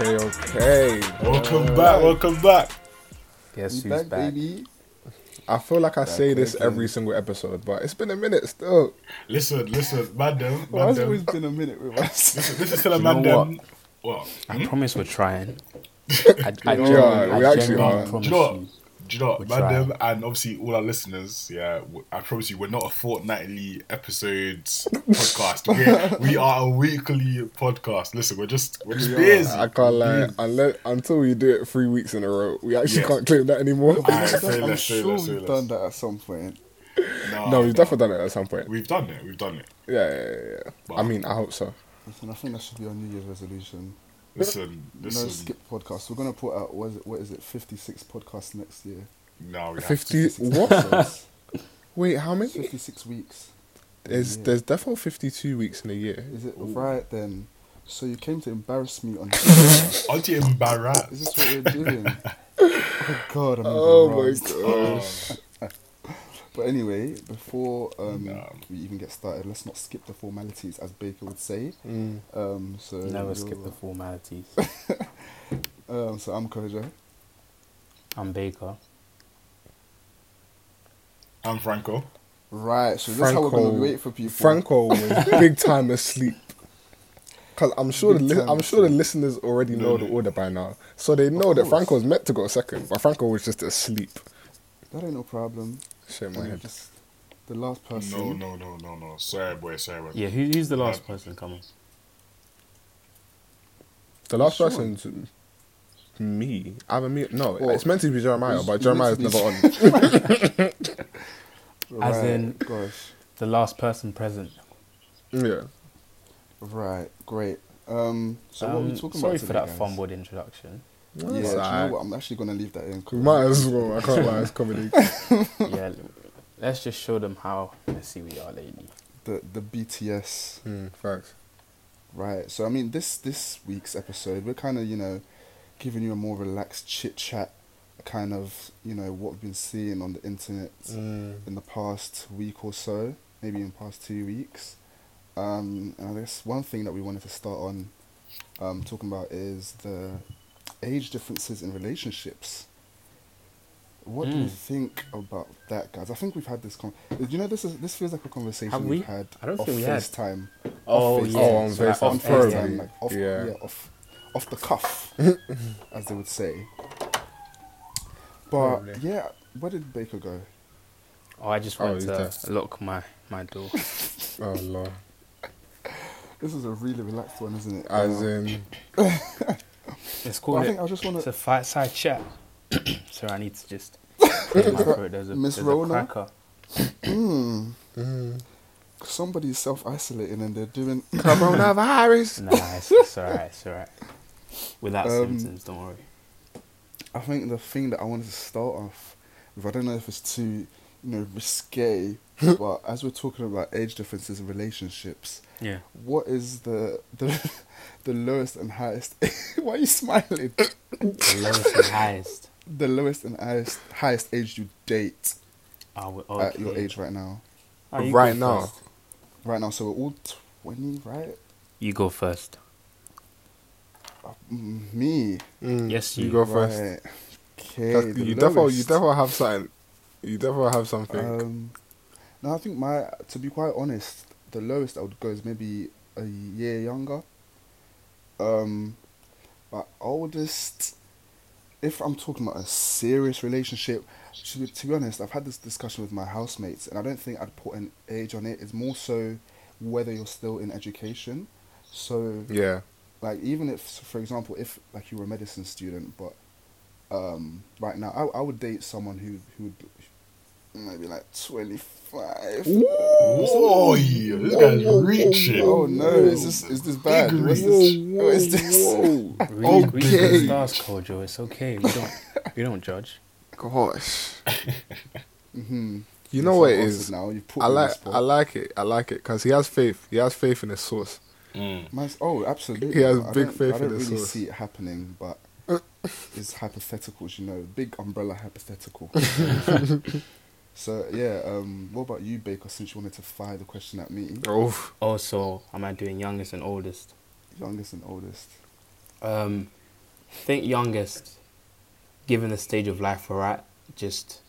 Okay, okay. Welcome back, welcome back. Guess who's back, back? baby. I feel like I say this okay. every single episode, but it's been a minute still. Listen, listen, madam, Why has it always been a minute with us? This, this is still a Do you know madam. What? I hmm? promise we're trying. I, I, We genuinely- are, I we actually genuinely are. promise Do you know what? you. Do you know what, We're madam, and obviously all our listeners? Yeah, I promise you, we're not a fortnightly episodes podcast. We're, we are a weekly podcast. Listen, we're just we're just busy. I can't lie. Unless, until we do it three weeks in a row, we actually Yeah. can't claim that anymore. Alright, say I'm less, say sure less, say we've less. done that at some point. Nah, no, we've nah. definitely done it at some point. We've done it. We've done it. Yeah, yeah, yeah. yeah. I mean, I hope so. Listen, I think that should be our New Year's resolution. Listen, No listen. skip podcast. We're gonna put out what is it? What is it? Fifty six podcasts next year. No, we have 50 56 what? Wait, how many? Fifty six weeks. There's Yeah. there's definitely 52 weeks in a year. Is it right then? So you came to embarrass me on. Twitter. Aren't you embarrassed? is this what we're doing? Oh God, I'm Oh my embarrassed. gosh. But anyway, before um, Nah. we even get started, let's not skip the formalities, as Baker would say. Mm. Um, so Never skip the formalities. Um, so I'm Kojo. I'm Baker. I'm Franco. Right. So this is how we're gonna wait for people. Franco was big time asleep. Cause I'm sure the li- I'm sure the listeners already know the order by now, so they know that course. Franco was meant to go second, but Franco was just asleep. That ain't no problem. Shit, my And head. just the last person. No, no, no, no, no. Sorry, boy. Sorry, boy. Yeah, who, who's the last person coming? The last Sure. person's me. I'm a me. No, Well, it's meant to be Jeremiah, it's- but it's Jeremiah's meant never on. As Right, in- gosh. The last person present. yeah. Right. Great. Um. So what are we Um, talking sorry about for that guys? fumbled introduction. Yeah. Do you know what? I'm actually gonna leave that in. We might as well. I can't lie. It's comedy. yeah, let's just show them how messy we are lately. The the BTS. mm, facts. Right. So I mean, this this week's episode, we're kind of you know giving you a more relaxed chit chat, kind of you know what we've been seeing on the internet Mm. in the past week or so, maybe in the past two weeks. Um, and I guess one thing that we wanted to start on um, talking about is the age differences in relationships. What do you Mm. think about that, guys? I think we've had this. Con- you know, this is this feels like a conversation Have we've had. I don't off think we had. FaceTime. Oh, Off yeah. Oh, on so like FaceTime. off on FaceTime, like off, yeah. yeah. off, off the cuff, as they would say. But Probably. yeah, where did Baker go? Oh, I just Oh, went he's to there. lock my, my door. Oh lord. This is a really relaxed one, isn't it? As Uh, in, It's well, called I think I just want to. It's to. a fireside chat. so I need to just clear my throat. There's a, Miss there's Rona? a. Mm, mm, somebody's self isolating and they're doing. coronavirus. Nah, it's, it's alright, it's alright. Without Um, symptoms, don't worry. I think the thing that I wanted to start off with, I don't know if it's too, you know, risque, but as we're talking about age differences in relationships, Yeah. what is the the the lowest and highest? Why are you smiling? The lowest and highest. the lowest and highest highest age you date Oh, at your age right now. Oh, Right now. first. Right now, so we're all twenty, right? You go first. Mm, Me. Mm, Yes, you you. go first. Okay. That's- the you definitely, you definitely have something. You definitely have something. Um, no, I think my to be quite honest, the lowest I would go is maybe a year younger. Um, but oldest, if I'm talking about a serious relationship, to, be- to be honest, I've had this discussion with my housemates, and I don't think I'd put an age on it. It's more so whether you're still in education. So yeah. like even if for example if like you were a medicine student but um right now i, I would date someone who who would maybe like 25 Whoa, yeah, this guy's reaching. oh no is this is this bad Big What's reach. this, what is this Read, read Okay. the stars, Kojo. It's okay. We don't. we don't judge. Gosh. mm-hmm. You know what it is. now you put I me on the like. I like it. I like it because he has faith. He has faith in his source. Mm. My, oh absolutely He has I big don't- faith i in don't this really source. see it happening but it's hypotheticals you know big umbrella hypothetical so yeah um what about you baker since you wanted to fire the question at me Oh, so am I doing youngest and oldest? youngest and oldest Um, think youngest, given the stage of life we're at, just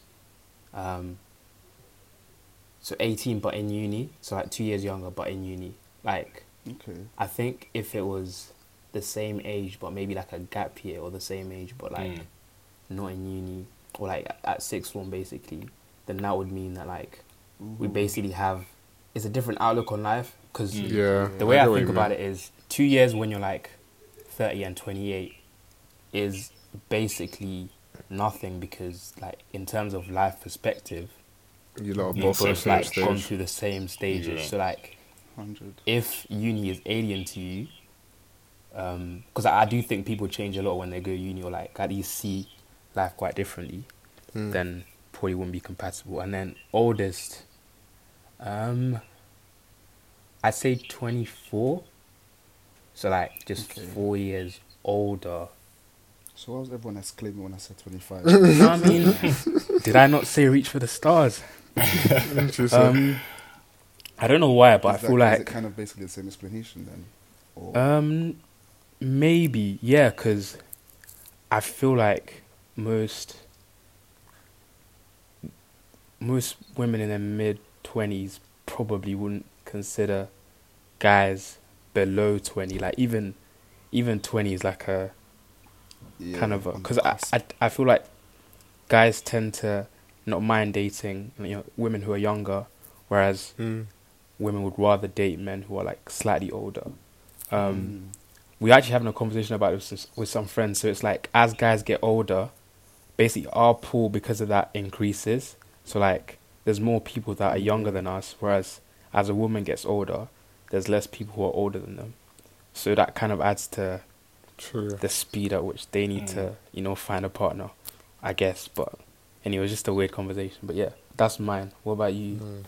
um, so 18 but in uni, so like two years younger but in uni. Like, Okay. I think if it was the same age but maybe like a gap year or the same age but like Mm. not in uni or like at sixth form basically, then that would mean that like we basically have it's a different outlook on life because Mm. Yeah. the way I, get what think about it is two years when you're like 30 and 28 is basically nothing because like in terms of life perspective You lot are Yeah, both so on the both same like gone through the same stages Yeah. so like Hundred. if uni is alien to you because I, I do think people change a lot when they go uni or like at least see life quite differently Mm. then probably wouldn't be compatible and then oldest um i'd say 24 so like just Okay. four years older So why was everyone exclaiming when I said twenty five? you know what i mean did i not say reach for the stars She um i don't know why but i feel Is like it kind of basically the same explanation then? Or Um, maybe yeah, because I feel like most most women in their mid twenties probably wouldn't consider guys below twenty, like even even twenty is like a yeah, kind of because I. I I feel like guys tend to not mind dating you know women who are younger, whereas Mm. women would rather date men who are like slightly older. Um, Mm. we actually having a conversation about this with some friends. So it's like as guys get older, basically our pool because of that increases. So like there's more people that are younger than us, whereas as a woman gets older, there's less people who are older than them. So that kind of adds to True. the speed at which they need to, you know, find a partner, I guess. But anyway, it's just a weird conversation. But yeah, that's mine. What about you, Mm.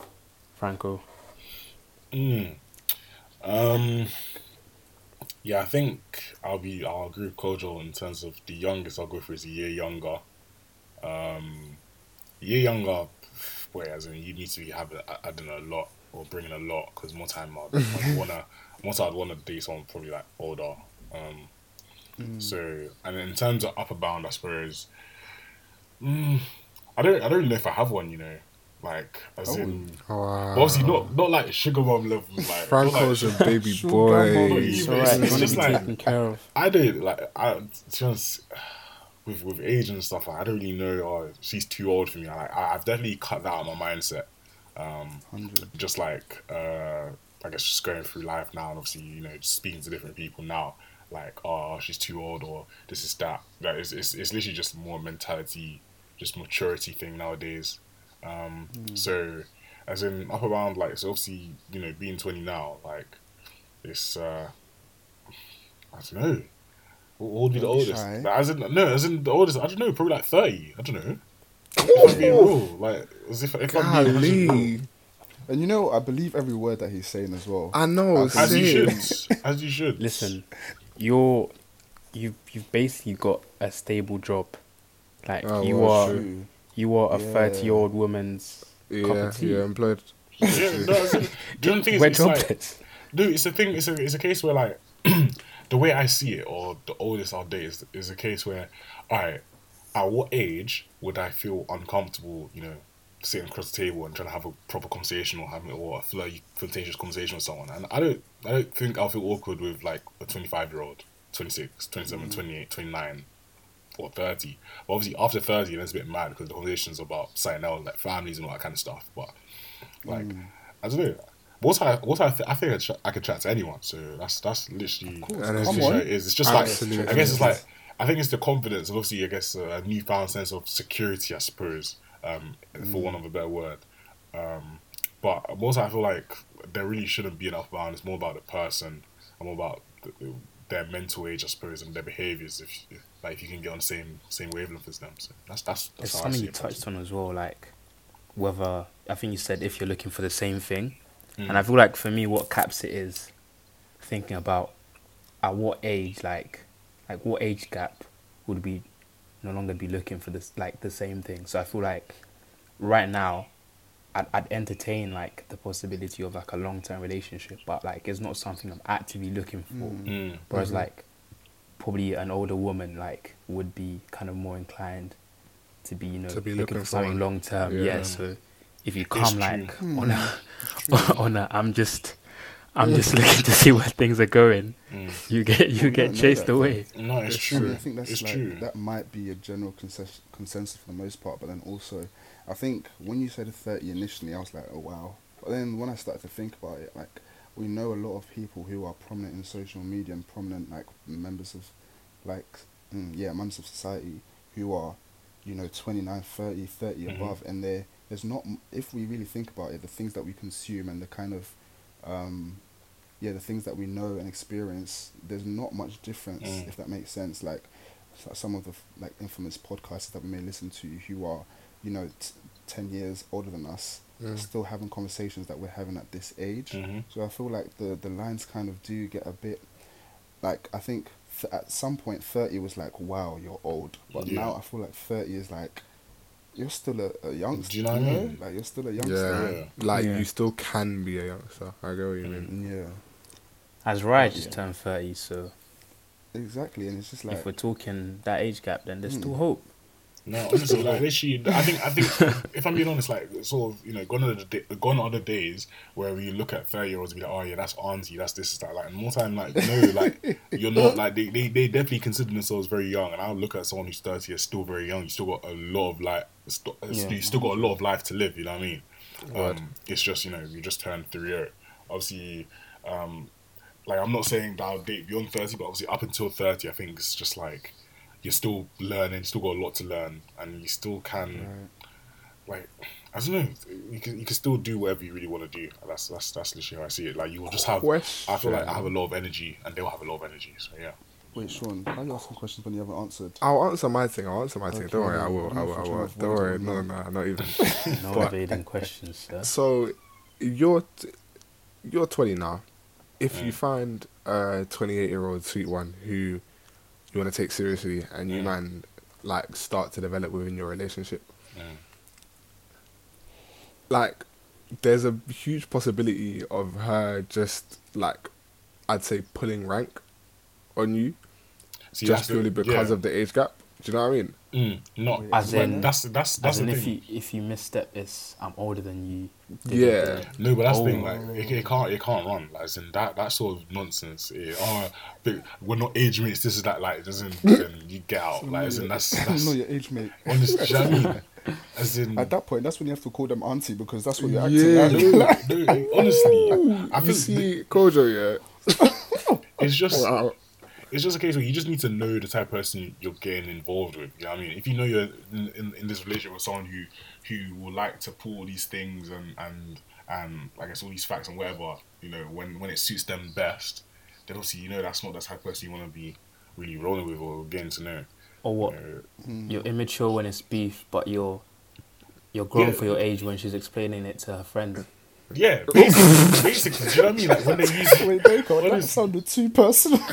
Franco? Mm. Um. Yeah, I think I'll be. I'll agree with Kojo in terms of the youngest I'll go for is a year younger. Um, year younger. Wait, as in you need to be having adding a lot or bringing a lot because more time I'd, wanna. More time I'd wanna date someone probably like older. Um. Mm. So, and in terms of upper bound, I suppose. Mm, I don't. I don't know if I have one. You know, like as Oh. in. Wow. Obviously not not like sugar mom level like Franco's like, a baby boy. mama. It's It's just want to be like- of. I don't like I honest, with with age and stuff like, I don't really know oh she's too old for me. I like I, I've definitely cut that out of my mindset. Um just like uh I guess just going through life now and obviously you know speaking to different people now like oh she's too old or this is that. That is it's, it's literally just more mentality just maturity thing nowadays. Um so as in up around like so obviously you know being 20 now like it's uh I don't know what what would be the oldest shy. like, as in no as in the oldest I don't know probably like 30 I don't know if I'm being real like as if, if I'm being real. And you know, I believe every word that he's saying as well. I know. As as you should as you should Listen, you're you've you've basically got a stable job. Like Oh, you well, are true. you are a Yeah. thirty year old woman's cup Yeah, of tea. yeah, employed. yeah, no, as in, do you know thing is, We're it's like. Dude, it's a thing. It's a it's a case where like the way I see it, or the oldest I'll date is, is a case where, all right, at what age would I feel uncomfortable? You know, sitting across the table and trying to have a proper conversation or having or a flirtatious conversation with someone. And I don't I don't think I'll feel awkward with like a twenty five year old, 26, 27, mm. 28, 29, or thirty. But obviously after thirty, then it's a bit mad because the conversation's about something else, like families and all that kind of stuff. But like mm. I don't know. What I what I, th- I think I, ch- I could chat to anyone. So that's that's literally course, that's come on. how it is. It's just like I guess it's like I think it's the confidence and obviously I guess a newfound sense of security. I suppose um, for one of a better word. Um, but most I feel like there really shouldn't be an upper bound. It's more about the person and more about the, their mental age, I suppose, and their behaviors. If, if like if you can get on the same same wavelength as them, so that's that's that's It's how I something see you it. touched on as well, like whether I think you said if you're looking for the same thing, Mm. and I feel like for me, what caps it is thinking about at what age, like like what age gap would we no longer be looking for this like the same thing. So I feel like right now, I'd, I'd entertain like the possibility of like a long term relationship, but like it's not something I'm actively looking for. Mm. Whereas like probably an older woman like would be kind of more inclined to be you know To be looking, looking for something long term. yeah. Yeah. So if you come like true. on a on a I'm just I'm just looking to see where things are going. Mm. You get you get don't chased that, away. No, it's I true. mean, I think that's it's like true. that might be a general consensus, consensus for the most part, but then also, I think when you said thirty initially, I was like, oh wow. But then when I started to think about it, like we know a lot of people who are prominent in social media and prominent like members of, like, mm, yeah, members of society who are, you know, 29, 30, 30 Mhm. above, and they there's not if we really think about it, the things that we consume and the kind of, um, yeah, the things that we know and experience, there's not much difference, Mm. if that makes sense. Like some of the like infamous podcasts that we may listen to, who are, you know, t- ten years older than us, Mm. still having conversations that we're having at this age. Mhm. So I feel like the the lines kind of do get a bit, like I think th- at some point thirty was like, wow, you're old, but Yeah. now I feel like thirty is like. You're still a, a youngster. Do you know what I mean? Like you're still a youngster. Yeah, youngster. like Yeah. you still can be a youngster. I get what you Mm. mean. Yeah, As Ryan just Yeah. turned thirty, so exactly. And it's just like if we're talking that age gap, then there's Mm. still hope. No, honestly, like literally, I think I think if I'm being honest, like sort of, you know, gone are the day, gone are the days where you look at thirty year olds and be like, oh yeah, that's auntie, that's this, that, like, and more time, like, no, like you're not like they, they, they definitely consider themselves very young, and I'll look at someone who's thirty as still very young. You still got a lot of like, st- Yeah. you still got a lot of life to live. You know what I mean? Um, it's just you know you just turned three year. Obviously, um, like I'm not saying that I'll date beyond thirty, but obviously up until thirty, I think it's just like you're still learning, still got a lot to learn, and you still can Right. like I don't know, you can you can still do whatever you really want to do. That's that's that's literally how I see it. Like you will just have. Question. I feel like I have a lot of energy, and they'll have a lot of energy. So yeah. Wait, Sean, why are you asking questions when you haven't answered? I'll answer my thing. I'll answer my thing. Don't worry, I will. I'm I not will. I will. Don't worry. it, No, no. no, not even. No But- evading questions, sir. So, you're t- you're 20 now. If you Mm. find a 28 year old sweet one who you want to take seriously, and you Mm. man like start to develop within your relationship, Mm. like there's a huge possibility of her just like I'd say pulling rank on you See, just purely because yeah. of the age gap. Do you know what I mean? Mm, not Wait, As but in- that's that's that's As in, the if you if you misstep, it's I'm older than you. did Yeah. it, No, but that's the thing. Oh. Like, it, it can't, it can't run. Like, as in that, that sort of nonsense. It, oh, but we're not age mates. This is that. Like, it doesn't. then you get out. Like, as in that's that's. know your age mate. honest, do you know what I mean? As in, At that point, that's when you have to call them auntie because that's what you're acting Yeah. like. no, no, honestly, I you think see, Kojo, yeah. it's just Wow. It's just a case where you just need to know the type of person you're getting involved with. You know what I mean? If you know you're in, in, in this relationship with someone who who will like to pull all these things and and and I guess all these facts and whatever, you know, when when it suits them best, then obviously you know that's not the type of person you want to be really rolling with or getting to know. Or what? You Hmm. You're immature when it's beef, but you're you're grown Yeah. for your age when she's explaining it to her friends. Know? Yeah, basically, basically, do you know what I mean? Like when they use Wait, Baker, What that is- sounded too personal.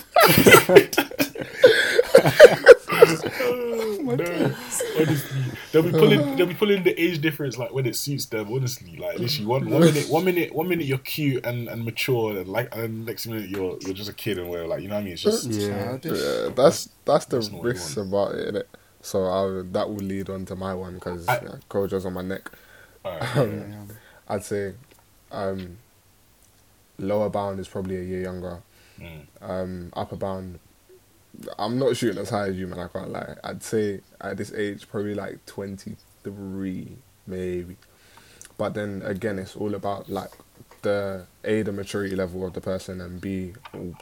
no, honestly, they'll be pulling they'll be pulling the age difference like when it suits them. Honestly, like literally one, one minute one minute one minute you're cute and, and mature and like and next minute you're you're just a kid and whatever. Like you know what I mean? It's just Yeah. Childish. Yeah, that's that's the That's not what you risks about it, innit? So I'll, that will lead on to my one because I- yeah, Kojo's on my neck. alright, Um, Yeah. I'd say um, lower bound is probably a year younger. mm, Um, upper bound, I'm not shooting as high as you, man. I can't lie. I'd say at this age, probably like 23, maybe. But then again, it's all about like the A, the maturity level of the person, and B,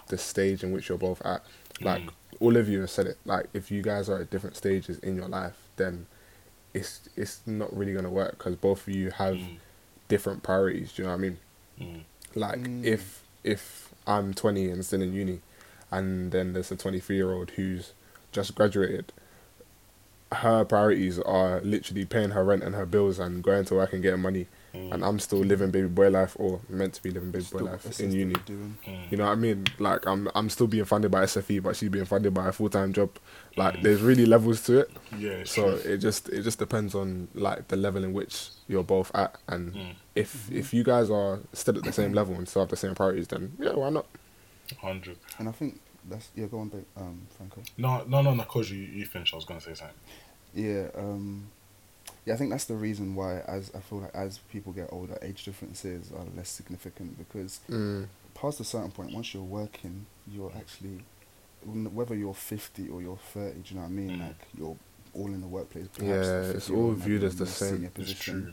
the stage in which you're both at. Like Mm. all of you have said it. Like if you guys are at different stages in your life, then it's it's not really gonna work because both of you have Mm. Different priorities. Do you know what I mean? mm, Like Mm. if if I'm 20 and still in uni, and then there's a 23 year old who's just graduated, her priorities are literally paying her rent and her bills and going to work and getting money, mm, and I'm still living baby boy life or meant to be living baby boy life in uni. you're doing. mm. You know what I mean? Like I'm I'm still being funded by SFE, but she's being funded by a full time job. Like Mm. there's really levels to it. yeah. So true. it just it just depends on like the level in which you're both at, and Mm. if if you guys are still at the same level and still have the same priorities, then yeah, why not? hundred. And I think that's yeah. Go on, babe, um, Franco. No, no, no, no, cause you, you finished. I was gonna say something. Yeah, um, yeah. I think that's the reason why, as I feel like as people get older, age differences are less significant because Mm. past a certain point, once you're working, you're actually whether you're fifty or you're thirty. Do you know what I mean? Mm. Like you're all in the workplace. Yeah, the it's all viewed as the same. senior It's position, true.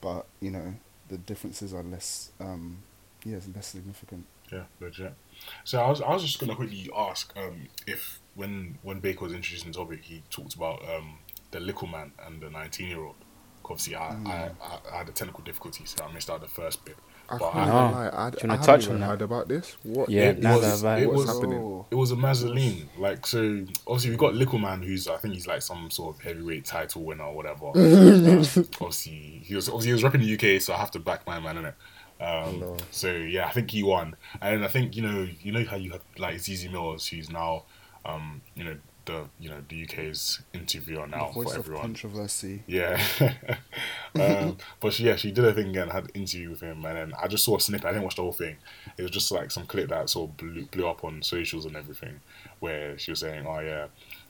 but you know the differences are less. Um, yeah, it's less significant. Yeah, legit. So I was, I was just gonna quickly ask um, if when when Baker was introducing the topic, he talked about um, the little man and the nineteen-year-old. Obviously, I, Mm. I, I, I had a technical difficulty, so I missed out the first bit. I But can't I- No. lie. I, Do you wanna I haven't touch even on that? heard about this. What? Yeah, It was- that I've- it what's was- happening? Oh, It was a Mazzoline. Like, so obviously, we got Little Man, who's I think he's like some sort of heavyweight title winner or whatever. Uh, obviously, he was obviously he was repping the UK, so I have to back my man in it. Um, Hello. so yeah, I think he won, and I think you know you know how you have like ZeZe Millz, who's now um, you know the you know the UK's interviewer now the voice for of everyone. controversy. Yeah. um, but she, yeah, she did a thing again, had an interview with him, and then I just saw a snippet. I didn't watch the whole thing. It was just like some clip that sort of blew, blew up on socials and everything, where she was saying, "Oh yeah,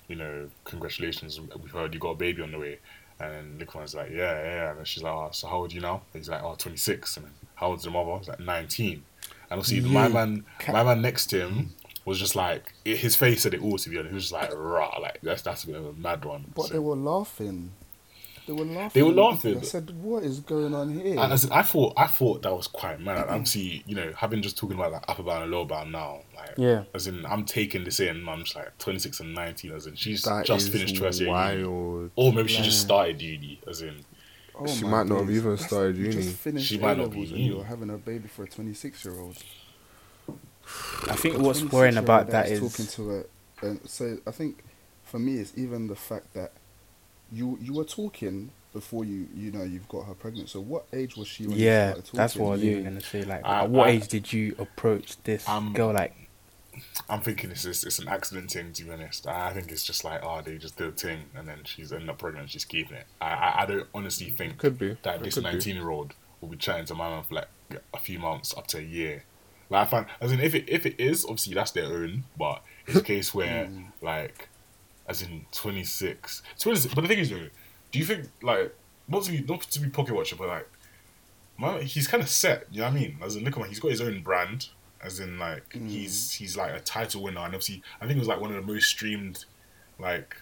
you know, congratulations, we've heard you got a baby on the way." And was like, "Yeah, yeah." yeah." And she's like, "Oh, so how old are you now?" He's like, "Oh, 26. And then, how old's the mother? He's like, 19. And obviously, my man, my man next to him was just like, his face said it all. To be honest, he was just like, "Rah!" Like that's that's a bit of a mad one. But So- they were laughing. They were laughing. They were laughing. I said, "What is going on here?" I, as in, I thought I thought that was quite mad. Obviously, you know, having just talking about like upper bound and lower bound now, like Yeah. as in I'm taking this in. I'm just like 26 and 19, as in she's That just finished first year, uni. wild. or maybe she just started uni, as in Oh She my might not have even That's- started you uni. Just finished She might not A-levels be uni. you're having a baby for a 26 year old. I think what's worrying about that is talking to a. And so I think, for me, it's even the fact that you you were talking before you you know you've got her pregnant. So what age was she when you yeah, started talking? that's what I was Yeah. gonna say. Like, I- at what I- age did you approach this Um, girl? Like, I'm thinking it's it's, it's an accident thing. To be honest, I think it's just like oh they just did a thing and then she's ended up pregnant. She's keeping it. I I, I don't honestly think Could be. that It this could be. 19 year old will be chatting to my man for like a few months up to a year. Like I find, as in, if it if it is, obviously that's their own. But it's a case where, mm. like, as in 26, 26. But the thing is, though, do you think like not to be not to be pocket watcher, but like, my, he's kind of set. You know what I mean? As in, look at him, he's got his own brand. As in, like, mm. he's he's like a title winner, and obviously, I think it was like one of the most streamed, like,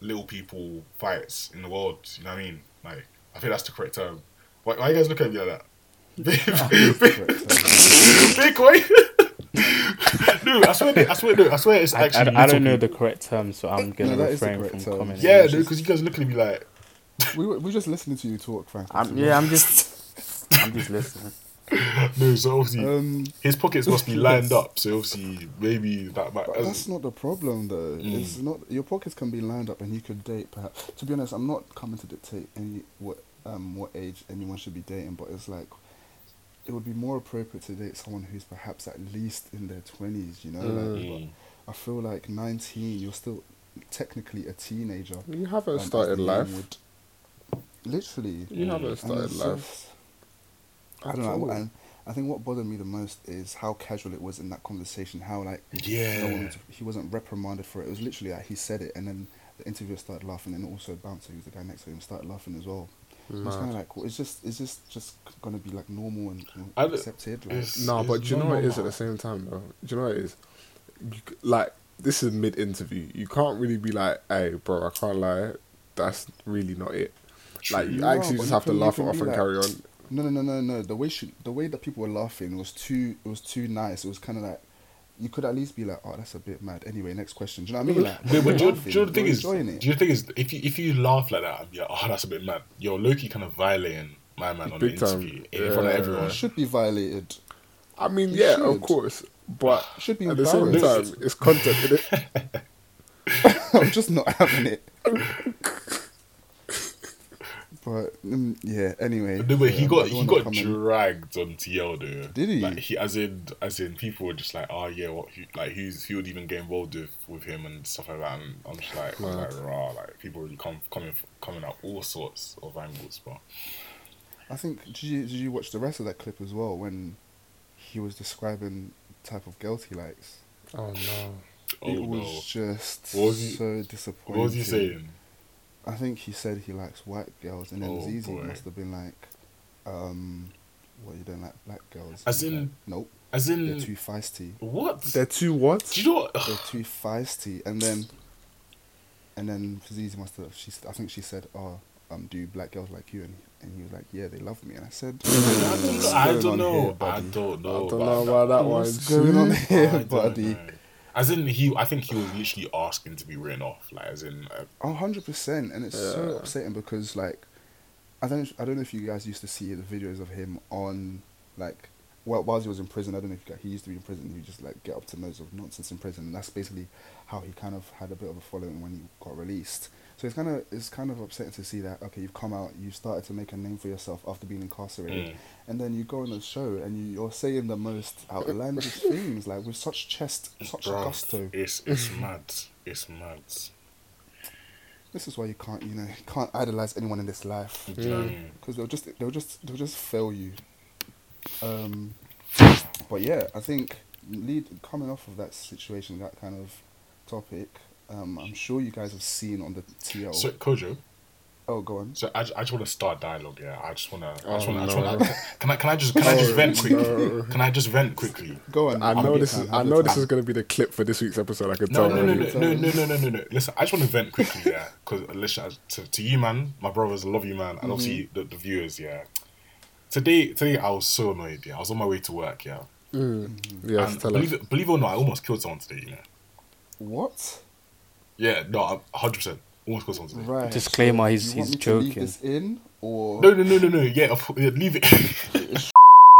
little people fights in the world. You know what I mean? Like, I think that's the correct term. Why, why you guys look at me like that? Bitcoin. no, I swear, I swear, no, I swear, it's I, I, actually. I don't know the correct term, so I'm gonna No, refrain from term. commenting. Yeah, because you guys looking at me like. we were, we were just listening to you talk, Frank. I'm, yeah, I'm just, I'm just listening. No, so obviously Um, his pockets must be lined up. So obviously maybe that might. That's not the problem, though. Mm. It's not your pockets can be lined up, and you could date. Perhaps to be honest, I'm not coming to dictate any what um what age anyone should be dating, but it's like it would be more appropriate to date someone who's perhaps at least in their twenties. You know, Mm. but I feel like 19, you're still technically a teenager. You haven't um, as started life. would- Literally, You haven't started it's life. just- I don't know, and I think what bothered me the most is how casual it was in that conversation. How like Yeah. no one was, he wasn't reprimanded for it. It was literally like he said it, and then the interviewer started laughing, and also Bouncer, who's the guy next to him, started laughing as well. Mm. It was kind of like, well, it's just, it's just, just gonna be like normal and, and I don't- accepted. Like, it's- No, but do you know what it is at the same time though? Do you know what it is? You, like this is mid interview. You can't really be like, "Hey, bro, I can't lie. That's really not it." Like you No, actually just have to laugh it off and like- carry on. no, no, no, no, no. The way she, the way that people were laughing was too, it was too nice. It was kind of like. You could at least be like, "Oh, that's a bit mad." Anyway, next question. Do you know what I mean? Like, No, but do you, laughing, do you know the thing you're is? Do you it. know the thing is? If you if you laugh like that and be like, oh, that's a bit mad, you're Loki kind of violating my man on Big the time. interview in front of everyone. It should be violated. I mean, You yeah, of course, but it Should be at the same time, it's content. innit? I'm just not having it. but um, yeah. Anyway. No, but he yeah, I got he got come in- dragged on TL though. Did he? Like he, as in, as in, people were just like, oh yeah, what? Who, like who's who would even get involved with with him and stuff like that. And I'm just like, I was Mad. like, raw. Like people really come coming coming out all sorts of angles, but I think did you did you watch the rest of that clip as well when he was describing the type of girls he likes? Oh no. Oh it no. was just What was he- so disappointing. What was he saying? I think he said he likes white girls, and then Oh, ZeZe boy. must have been like, um, "What you don't like black girls?" As in- like, nope, As in, they're too feisty. what? They're too what? Do you know what? They're too feisty, and then, and then ZeZe must have. She, I think she said, "Oh, um, do black girls like you?" And and he was like, "Yeah, they love me." And I said, I don't know. I don't know. here, I don't know. I don't know about about that one. What's going on here, buddy? know. As in, he. I think he was literally asking to be written off. Like, as in, uh, Oh, 100 percent, and it's so upsetting because like, I don't, I don't know if you guys used to see the videos of him on like, well, while he was in prison. I don't know if you guys, he used to be in prison. He just like get up to loads of nonsense in prison, and that's basically how he kind of had a bit of a following when he got released. So it's kind of it's kind of upsetting to see that okay, you've come out, you've started to make a name for yourself after being incarcerated, Mm. and then you go on the show and you, you're saying the most outlandish things like with such chest, such bruv, gusto. It's it's mad. It's mad. This is why you can't, you know, you can't idolize anyone in this life. Do you know what I mean? because they'll just they'll just they'll just fail you. Um, but yeah, I think lead coming off of that situation, that kind of topic. Um, I'm sure you guys have seen on the TL. So Kojo, oh, go on. so I, I just want to start dialogue. Yeah, I just want to. I just Oh, want to. no. Can I? Can I just? Can I just Oh, vent quickly? no. Can I just vent quickly? Go on. I know this is. I know this is going to be the clip for this week's episode. I can No, tell no, no, no, no, no, no, no, no, no. Listen, I just want to vent quickly, yeah. Because listen, to, to you, man, my brothers, I love you, man, and obviously the, the viewers, yeah. Today, today I was so annoyed. Yeah, I was on my way to work. Yeah, Mm. Yes, and tell believe us. believe it or not, I almost killed someone today. You know. What? Yeah, no, hundred percent, almost killed someone today. Right. Disclaimer, so he's- you want he's me to leave joking. this in or No, no, no, no, no. Yeah, yeah, leave it.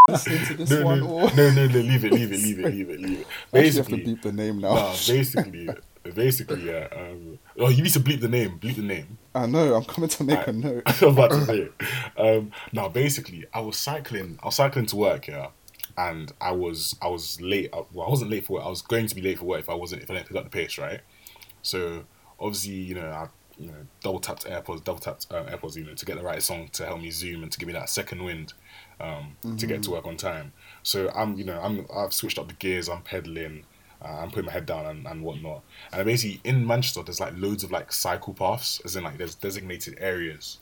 listen to this no, one no, or no, no, no, leave it, leave it, leave it, leave it, leave it. I actually have to Basically, beep the name now. nah, basically, basically, yeah. Um, oh, you need to bleep the name. Bleep the name. I know. I'm coming to make a note. I'm about to say it. Um, now, basically, I was cycling. I was cycling to work, yeah, and I was I was late. uh, Well, I wasn't late for work. I was going to be late for work if I wasn't if I didn't pick up the pace, right? So obviously, you know, I you know double tapped AirPods, double tapped um, AirPods, you know, to get the right song to help me zoom and to give me that second wind um, to get to work on time. So I'm you know I'm I've switched up the gears. I'm pedaling. Uh, I'm putting my head down and, and whatnot. And basically in Manchester, there's like loads of like cycle paths, as in like there's designated areas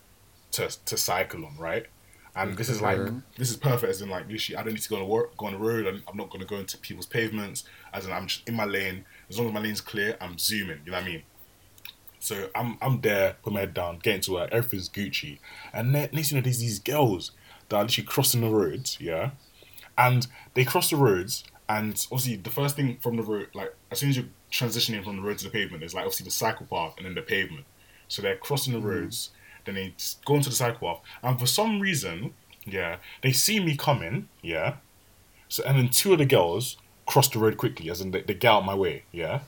to to cycle on, right? And this is like this is perfect, as in like literally, I don't need to go on the work, go on the road. and I'm not going to go into people's pavements. As in, I'm just in my lane. As long as my lane's clear, I'm zooming. You know what I mean? So I'm I'm there, put my head down, getting to work. Everything's Gucci, and then next you know, there's these girls that are literally crossing the roads, yeah, and they cross the roads, and obviously the first thing from the road, like as soon as you're transitioning from the road to the pavement, there's like obviously the cycle path and then the pavement. So they're crossing the mm. roads, then they go into the cycle path, and for some reason, yeah, they see me coming, yeah. So and then two of the girls cross the road quickly, as in they, they get out my way, yeah.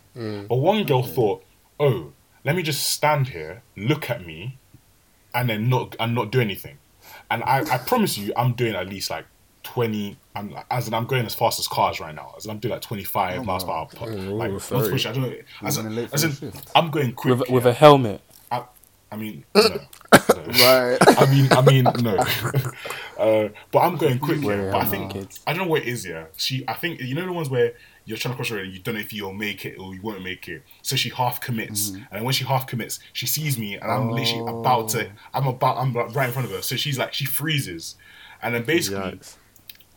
But one girl thought, oh, let me just stand here, look at me, and then not and not do anything. And I, I promise you, I'm doing at least like twenty. I'm as in I'm going as fast as cars right now. As in I'm doing like twenty five Oh, miles per hour. Like not sorry. push I don't know. As, running in, as the in. I'm going quick. with with yeah. a helmet. I, I mean, no. no. Right. I mean, I mean, no. uh, but I'm going quick. Wear Yeah. But I think kids. I don't know what it is. Yeah, she. I think you know the ones where you're trying to cross the road and you don't know if you'll make it or you won't make it. So she half commits, and when she half commits, she sees me, and I'm literally about to. I'm about. I'm like right in front of her. So she's like, she freezes, and then basically, Yikes.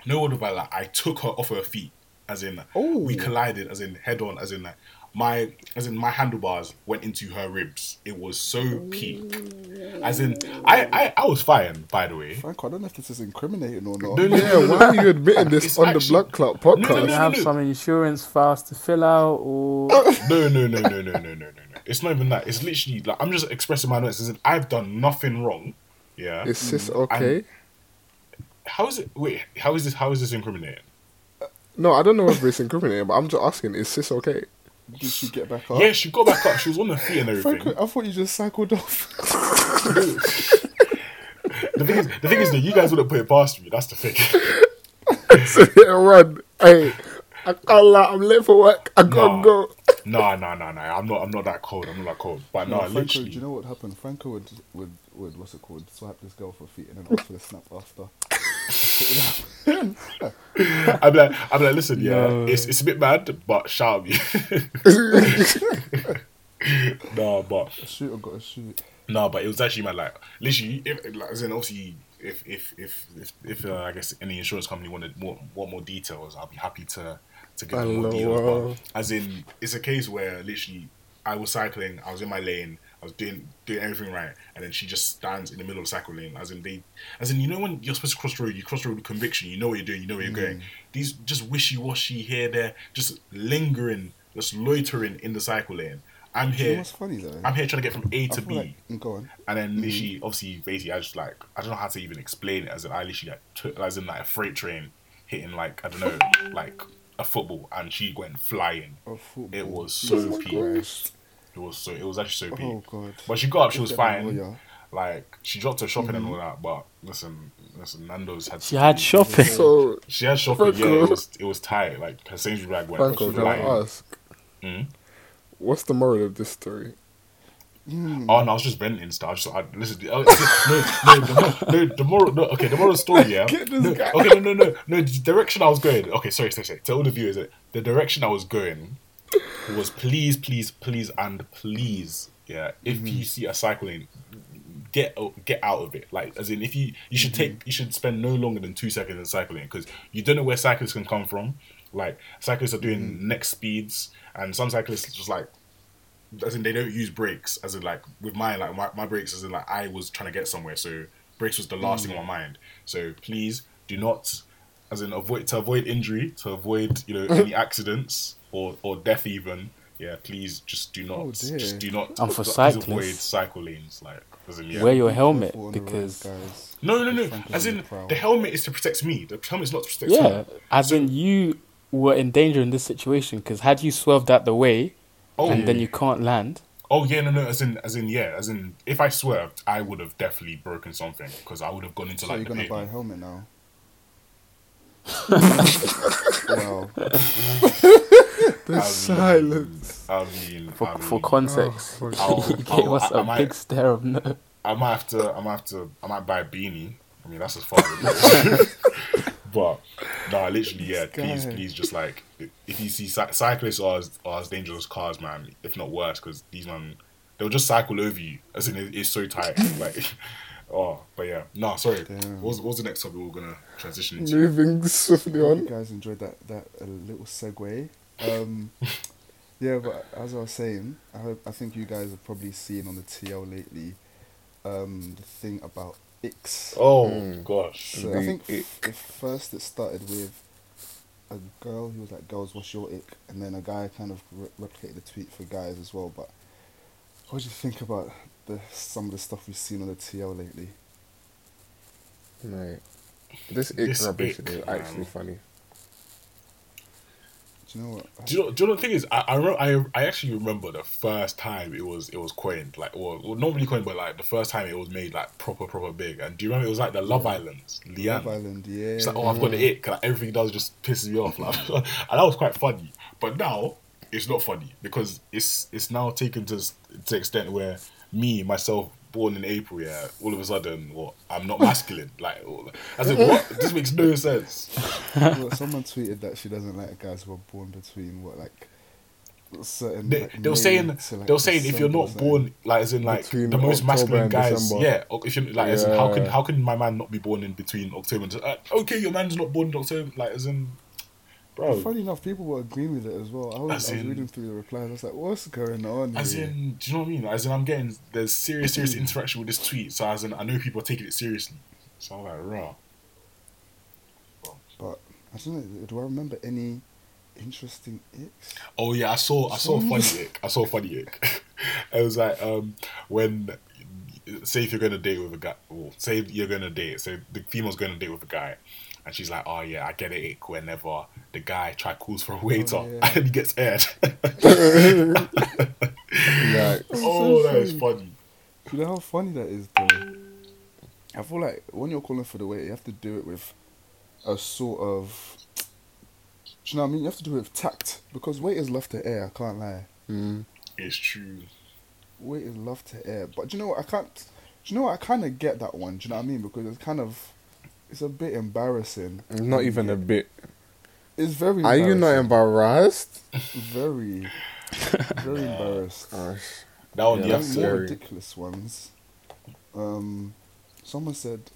no word about like I took her off her feet, as in Oh. we collided, as in head on, as in like my as in my handlebars went into her ribs. It was so peak. As in, I I, I was fine, by the way. Franco, I don't know if this is incriminating or not. No, no, Yeah, why are you admitting this It's on the Blood Clot No, no, podcast? no, no, have no. some insurance files to fill out, or No, no, no, no, no, no, no, no, no. It's not even that. It's literally like I'm just expressing my notes. As in, I've done nothing wrong. Yeah. Is this okay? how is it? Wait. How is this? How is this incriminating? No, I don't know if it's incriminating, but I'm just asking, is this okay? Did she get back up? Yeah, she got back up. She was on her feet and everything. Franco, I thought you just cycled off. the thing is, the thing is that you guys wouldn't put it past me. That's the thing. so hit and run. Hey, I can't lie, I'm late for work. I gotta Nah. go. no, no, no, no. I'm not. I'm not that cold. I'm not that cold. But no, No, Franco, literally. do you know what happened? Franco would, would, would, what's it called? Swipe this girl for feet and then offer the snap after. I'm like, I'm like, listen, yeah, No. it's it's a bit mad, but shout at me. no, but shoot, I got a shoot. no, but it was actually my Like literally, if like, as in obviously, if if if if, if uh, I guess any insurance company wanted more want more details, I'll be happy to to give them more details. But as in, it's a case where literally, I was cycling, I was in my lane, I was doing doing everything right, and then she just stands in the middle of the cycle lane. As in they, as in you know when you're supposed to cross the road, you cross the road with conviction. You know what you're doing. You know where you're going. These just wishy washy here there, just lingering, just loitering in the cycle lane. I'm Do you know here. what's funny though? I'm here trying to get from A to B. like- mm, go on. And then literally, obviously, basically, I just like I don't know how to even explain it. As in, I literally like took as in like a freight train hitting like I don't know like a football, and she went flying. Football. It was so peak. Christ. It was so it was actually so peak. Oh god. But she got up, she was Look at that fine. Like she dropped her shopping and all that. But listen, listen, Nando's had She had shopping. So, She had shopping. Yeah, Franco. it was it was tight. Like her Sainsbury's bag went Franco, can I ask, Mm. what's the moral of this story? Mm. Oh no, I was just venting stuff. I just I, listen. Oh, no, no, the, mor- no, the moral. No, okay, the moral story. Yeah. No. Okay, no, no, no, no. The direction I was going. Okay, sorry, sorry, sorry. To all the viewers, eh, the direction I was going was please, please, please, and please. Yeah, if Mm-hmm. you see a lane, get get out of it. Like, as in, if you you should Mm-hmm. take you should spend no longer than two seconds in cycling because you don't know where cyclists can come from. Like, cyclists are doing Mm-hmm. next speeds, and some cyclists just like as in they don't use brakes as in like with mine like my, my brakes as in like I was trying to get somewhere so brakes was the last thing on my mind so please do not as in avoid to avoid injury to avoid you know any accidents or or death even yeah please just do not Oh, dear. just do not And for please cyclists- avoid cycle lanes like in, yeah. Wear your helmet Careful on the road, because guys. no no no Franklin's as in the the helmet is to protect me the helmet is not to protect yeah, you as in you were in danger in this situation because had you swerved out the way oh and then you can't land, Oh yeah, no, no. As in, as in, yeah, as in. If I swerved, I would have definitely broken something because I would have gone into So like you're the gonna pavement. buy a helmet now? wow. The I mean, silence. I mean, for, I for mean, context, Oh, I'll- he gave I'll- us I- I a might- big stare of no. I might have to. I might have to. I might buy a beanie. I mean, that's as far as. it goes. but no, literally, yeah. This Please, guy. please, just like if you see cy- cyclists are as, are as dangerous as cars, man. If not worse, because these man they'll just cycle over you. As in, it, it's so tight. like, oh, but yeah. No, sorry. Damn. What was, what was the next topic we were gonna transition into? Moving swiftly on. You on. guys enjoyed that that a little segue. Um, yeah, but as I was saying, I hope, I think you guys have probably seen on the TL lately um, the thing about icks. Oh Mm. gosh. So The I think ick. f- if first it started with a girl who was like, "Girls, what's your ick?" and then a guy kind of re- replicated the tweet for guys as well. But what do you think about the some of the stuff we've seen on the TL lately? Mate. This ick This rubbish ick, is actually man. funny. Do you know what? Do you know? Do you know the thing is? I I, remember, I I actually remember the first time it was it was coined like well, well not really coined but like the first time it was made like proper proper big. And do you remember it was like the Love Island, Leanne. Love Island, yeah. It's like oh I've got the ick. Like everything does just pisses me off. Like, and that was quite funny. But now it's not funny because it's it's now taken to to extent where me myself born in April, yeah, all of a sudden, what I'm not masculine. like, all- as in what? This makes no sense. Well, someone tweeted that she doesn't like guys who are born between what like certain. They, like, they were saying to, like, they were saying if you're not born like as in like Between the most October masculine guys, December. yeah. or If you like as in how can how can my man not be born in between October and uh, okay your man's not born in October like as in bro Funny enough, people were agreeing with it as well. I was, As I was in- reading through the replies. I was like, "What's going on?" as here? in do you know what I mean as in I'm getting there's serious serious interaction with this tweet so as in I know people are taking it seriously so I'm like raw but I don't know. Do I remember any interesting icks? Oh yeah, I saw I saw a funny ick. I saw a funny ick. it was like um when say if you're gonna date with a guy well, say you're gonna date, so the female's gonna date with a guy and she's like, Oh yeah, I get it ick whenever the guy try calls for a waiter yeah. and he gets aired. Yeah. oh that is funny. Do you know how funny that is, though? I feel like when you're calling for the waiter, you have to do it with a sort of. Do you know what I mean? You have to do it with tact because waiters love to air. I can't lie. Mm. It's true. Waiters love to air, but do you know what? I can't. Do you know what? I kind of get that one. Do you know what I mean? Because it's kind of it's a bit embarrassing. Not even a bit. It's very. Are you not embarrassed? Very, very embarrassed. Gosh. That one, Yeah, you Yeah, have that's to. more ridiculous ones. Um, someone said,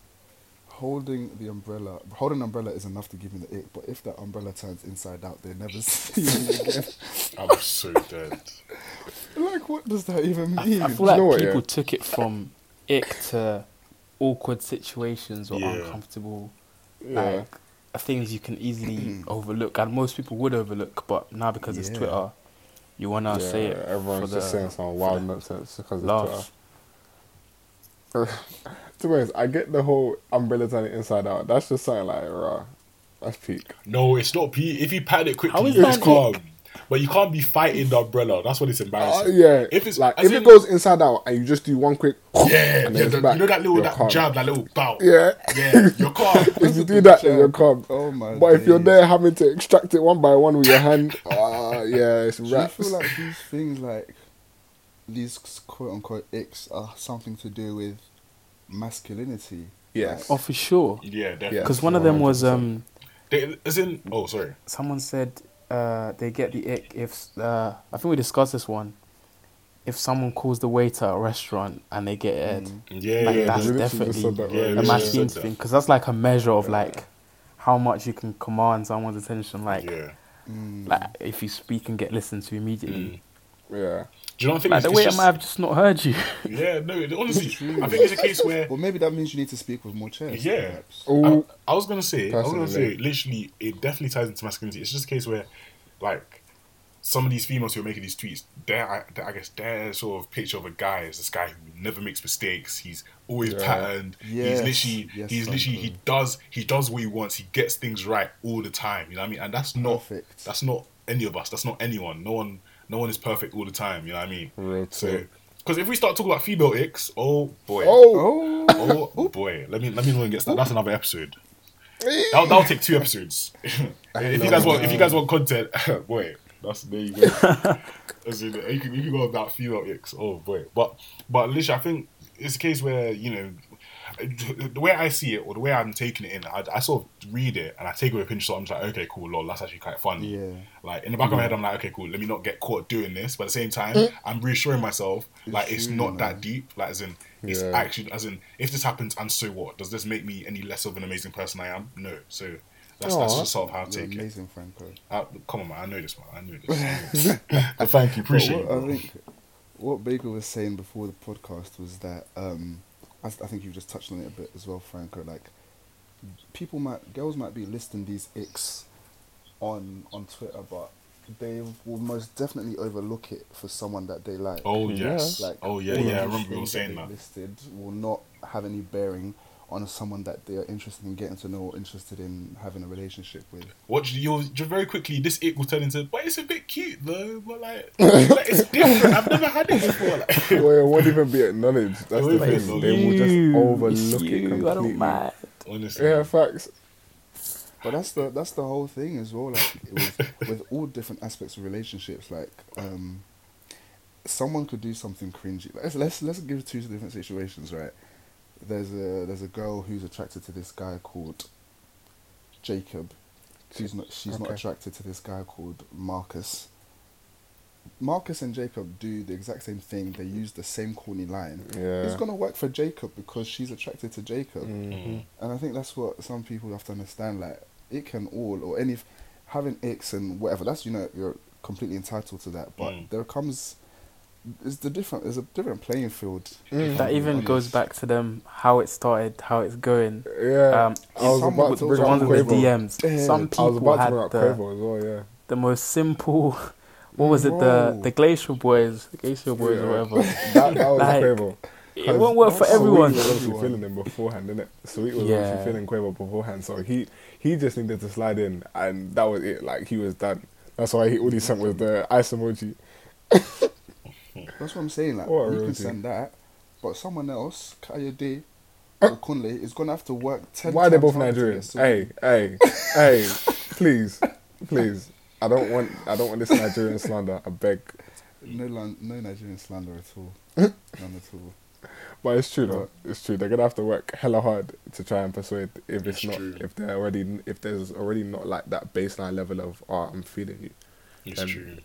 holding the umbrella, holding an umbrella is enough to give me the ick. But if that umbrella turns inside out, they never see me again. I'm so dead. like, what does that even mean? I feel you like know what, people yeah? took it from ick to awkward situations or Yeah. uncomfortable, Yeah. like things you can easily overlook, and most people would overlook. But now because it's Twitter, you wanna yeah, say it. everyone's for just the saying some wild nonsense because of laugh. Twitter. to be honest, I get the whole umbrella turning inside out. That's just something like, rah, that's peak. No, it's not peak If you pat it quickly, How is it's that calm. But you can't be fighting the umbrella. That's what it's Uh, embarrassing. yeah, If it's like if in- it goes inside out and you just do one quick, yeah, and yeah it's the- back, you know that little that calm. jab, that little bow. Yeah, yeah, you're calm. if you do that, then you're calm. Oh my But if you're there having to extract it one by one with your hand, ah, yeah, it's Do you feel like these things, like these quote unquote icks, are something to do with masculinity? Yes. Oh, for sure. yeah, definitely. Yeah. Because one of them was um, They, as in, oh, sorry. someone said uh, they get the ick if uh, I think we discussed this one. If someone calls the waiter at a restaurant and they get it, Mm. Yeah, like yeah, that's yeah, definitely said that, Yeah, a literally masculine said that. thing because that's like a measure of like how much you can command someone's attention. Like, yeah. Mm. like if you speak and get listened to immediately. Mm. Yeah. Do you know what I think? Like it's, the it's waiter just, might have just not heard you. yeah, no, honestly, True. I think it's a case where Well, maybe that means you need to speak with more chairs. Yeah. perhaps. Oh, I, I was gonna say, I was gonna say, literally, it definitely ties into masculinity. It's just a case where, like, some of these females who are making these tweets, their, I, I guess, their sort of picture of a guy is this guy who never makes mistakes. He's always Yeah. patterned. Yes. He's literally, Yes, he's literally, he does, he does what he wants. He gets things right all the time. You know what I mean? And that's not, Perfect. that's not any of us. That's not anyone. No one, no one is perfect all the time. You know what I mean? Real So, because if we start talking about female icks, oh boy, oh, Oh, Oh boy, let me let me know and get started. That's another episode. That'll, that'll take two episodes. if you guys want, if you guys want content, boy, that's there you go. As in, you can you can go about female icks. Oh boy, but but literally, I think it's a case where you know the way I see it or the way I'm taking it in, I, I sort of read it and I take it with a pinch of salt. I'm just like, okay, cool, lol, that's actually quite funny. Yeah. Like in the back of my head, I'm like, okay, cool. Let me not get caught doing this, but at the same time, I'm reassuring myself like it's true, not that deep. Like as in, it's Yeah. actually as in, if this happens, and so what? Does this make me any less of an amazing person I am? No. So that's that's just sort of how I you're take it. amazing, Franco. Uh, come on, man. I know this, man. I know this. but thank you, appreciate it. I think what Baker was saying before the podcast was that um, I, I think you've just touched on it a bit as well, Franco. Like people might, girls might be listing these icks on on Twitter, but they will most definitely overlook it for someone that they like. Oh Yeah. yes. Like oh yeah, yeah. I remember you were saying they that. listed will not have any bearing on someone that they are interested in getting to know or interested in having a relationship with. What you just very quickly, this it will turn into, but it's a bit cute though. But like, like, it's different. I've never had it before. Like, well, it won't even be acknowledged. That's the won't be thing. They will You, just it's overlook it you, completely. I don't mind. honestly, Yeah, facts. But that's the that's the whole thing as well. Like with with all different aspects of relationships, like um, someone could do something cringy. Let's let's let's give two different situations, right? There's a there's a girl who's attracted to this guy called Jacob. She's not she's not attracted to this guy called Marcus. Marcus and Jacob do the exact same thing. They use the same corny line. Yeah. It's gonna work for Jacob because she's attracted to Jacob. Mhm. And I think that's what some people have to understand. Like, it can all, or any, having icks and whatever, that's, you know, you're completely entitled to that. But Mm. there comes, it's the different, there's a different playing field. Mm. That even being goes back to them how it started, how it's going. Yeah. Um, I was some about to the bring the up ones with the DMs. Yeah, Some people had the, as well, yeah. the most simple. What was it? The Bro. the Glacial Boys, the Glacial Boys, Yeah. or whatever. That, that was Like, Quavo. it won't work for everyone. Sweet was obviously feeling him beforehand, didn't it? Sweet was Yeah. obviously feeling Quavo beforehand, so he he just needed to slide in, and that was it. Like he was done. That's why he all he sent was the ice emoji. That's what I'm saying. Like, What you can royalty. send that, but someone else, Kayode uh. or Kunle, is going to have to work 10 Why are they both harder to get Nigerians? sorted. Hey, hey, hey! Please, please. I don't want I don't want this Nigerian slander. I beg. No, no Nigerian slander at all. None at all. But it's true though. It's true. They're gonna have to work hella hard to try and persuade if it's, It's not true. if they're already if there's already not like that baseline level of oh I'm feeling you. It's Um, true.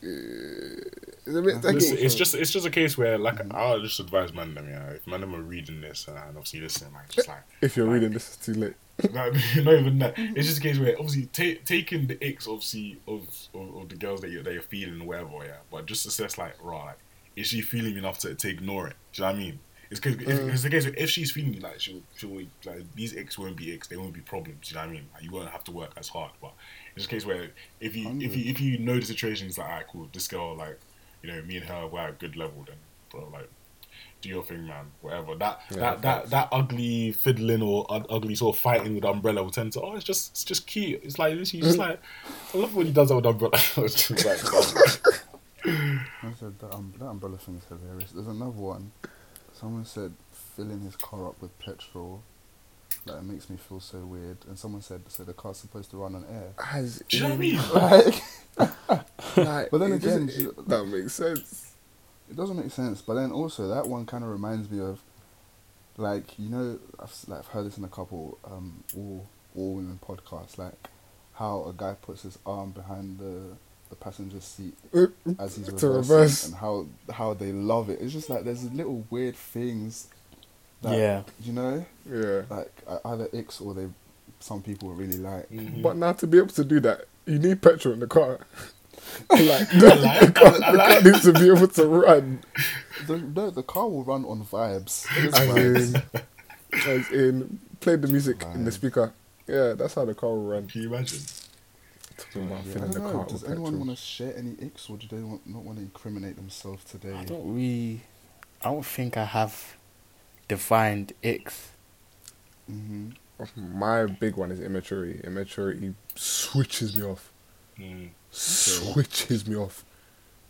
It's a bit Listen, Listen, it's just it's just a case where like Mm-hmm. I'll just advise man them, yeah. If man them are reading this and obviously listen, like just like If you're like, reading this, it's too late. No, not even that. It's just a case where obviously ta- taking the icks obviously of, of of the girls that you're that you're feeling or whatever, yeah. But just assess like, raw, like, is she feeling enough to, to ignore it? Do you know what I mean? It's cause, if, Mm. it's the case where if she's feeling like she'll she'll like these icks won't be icks, they won't be problems. Do you know what I mean? Like, you won't have to work as hard. But it's just a case where if you if you if you know the situation, it's like, alright, cool. This girl like, you know, me and her we're at a good level. Then, bro, like do your thing, man. Whatever. That Yeah, that, that that ugly fiddling or u- ugly sort of fighting with umbrella will tend to. Oh, it's just it's just cute. It's like she's just like I love when he does that with umbrella. it's just like, I said that, um, that umbrella thing is hilarious. There's another one. Someone said filling his car up with petrol. Like it makes me feel so weird. And someone said so the car's supposed to run on air. Has do you know what I mean? Like like, But then it again, doesn't- that makes sense. it doesn't make sense. But then also that one kind of reminds me of, like you know, I've like I've heard this in a couple um all all women podcasts. Like how a guy puts his arm behind the the passenger seat as he's To reversing, reverse. and how how they love it. It's just like there's little weird things. That, Yeah. You know, Yeah. like uh, either X or they, some people really like. Mm-hmm. But now to be able to do that, you need petrol in the car. like, I the, like- the car, I the car like- needs to be able to run. The, no, the car will run on vibes. It's As vibes. in, as in, play the music in the speaker. Yeah, that's how the car will run. Can you imagine? Talking about Yeah, I filling the don't car know. Does anyone want to share any icks, or do they want, not want to incriminate themselves today? I don't really. I don't think I have defined icks. hmm My big one is immaturity. Immaturity switches me off. Mm. Switches me off.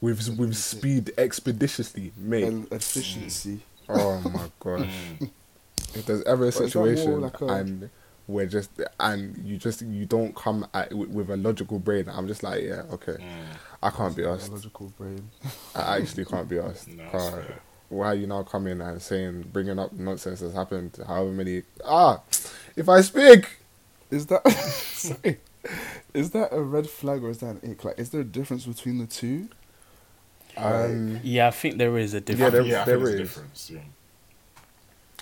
With with speed expeditiously, mate. And efficiency. Oh my gosh. Mm. if there's ever a But is that more situation like a- and we're just and you just you don't come at with, with a logical brain, I'm just like, yeah, okay. Mm. I can't be asked. Biological brain. I actually can't be asked. No, Can't. that's fair. Why are you now coming and saying, bringing up nonsense that's happened? However many ah, if I speak, Is that sorry? Is that a red flag or is that an ick? Like, is there a difference between the two? um, Yeah, I think there is a Yeah, difference. there- yeah, there think there's a difference. Yeah.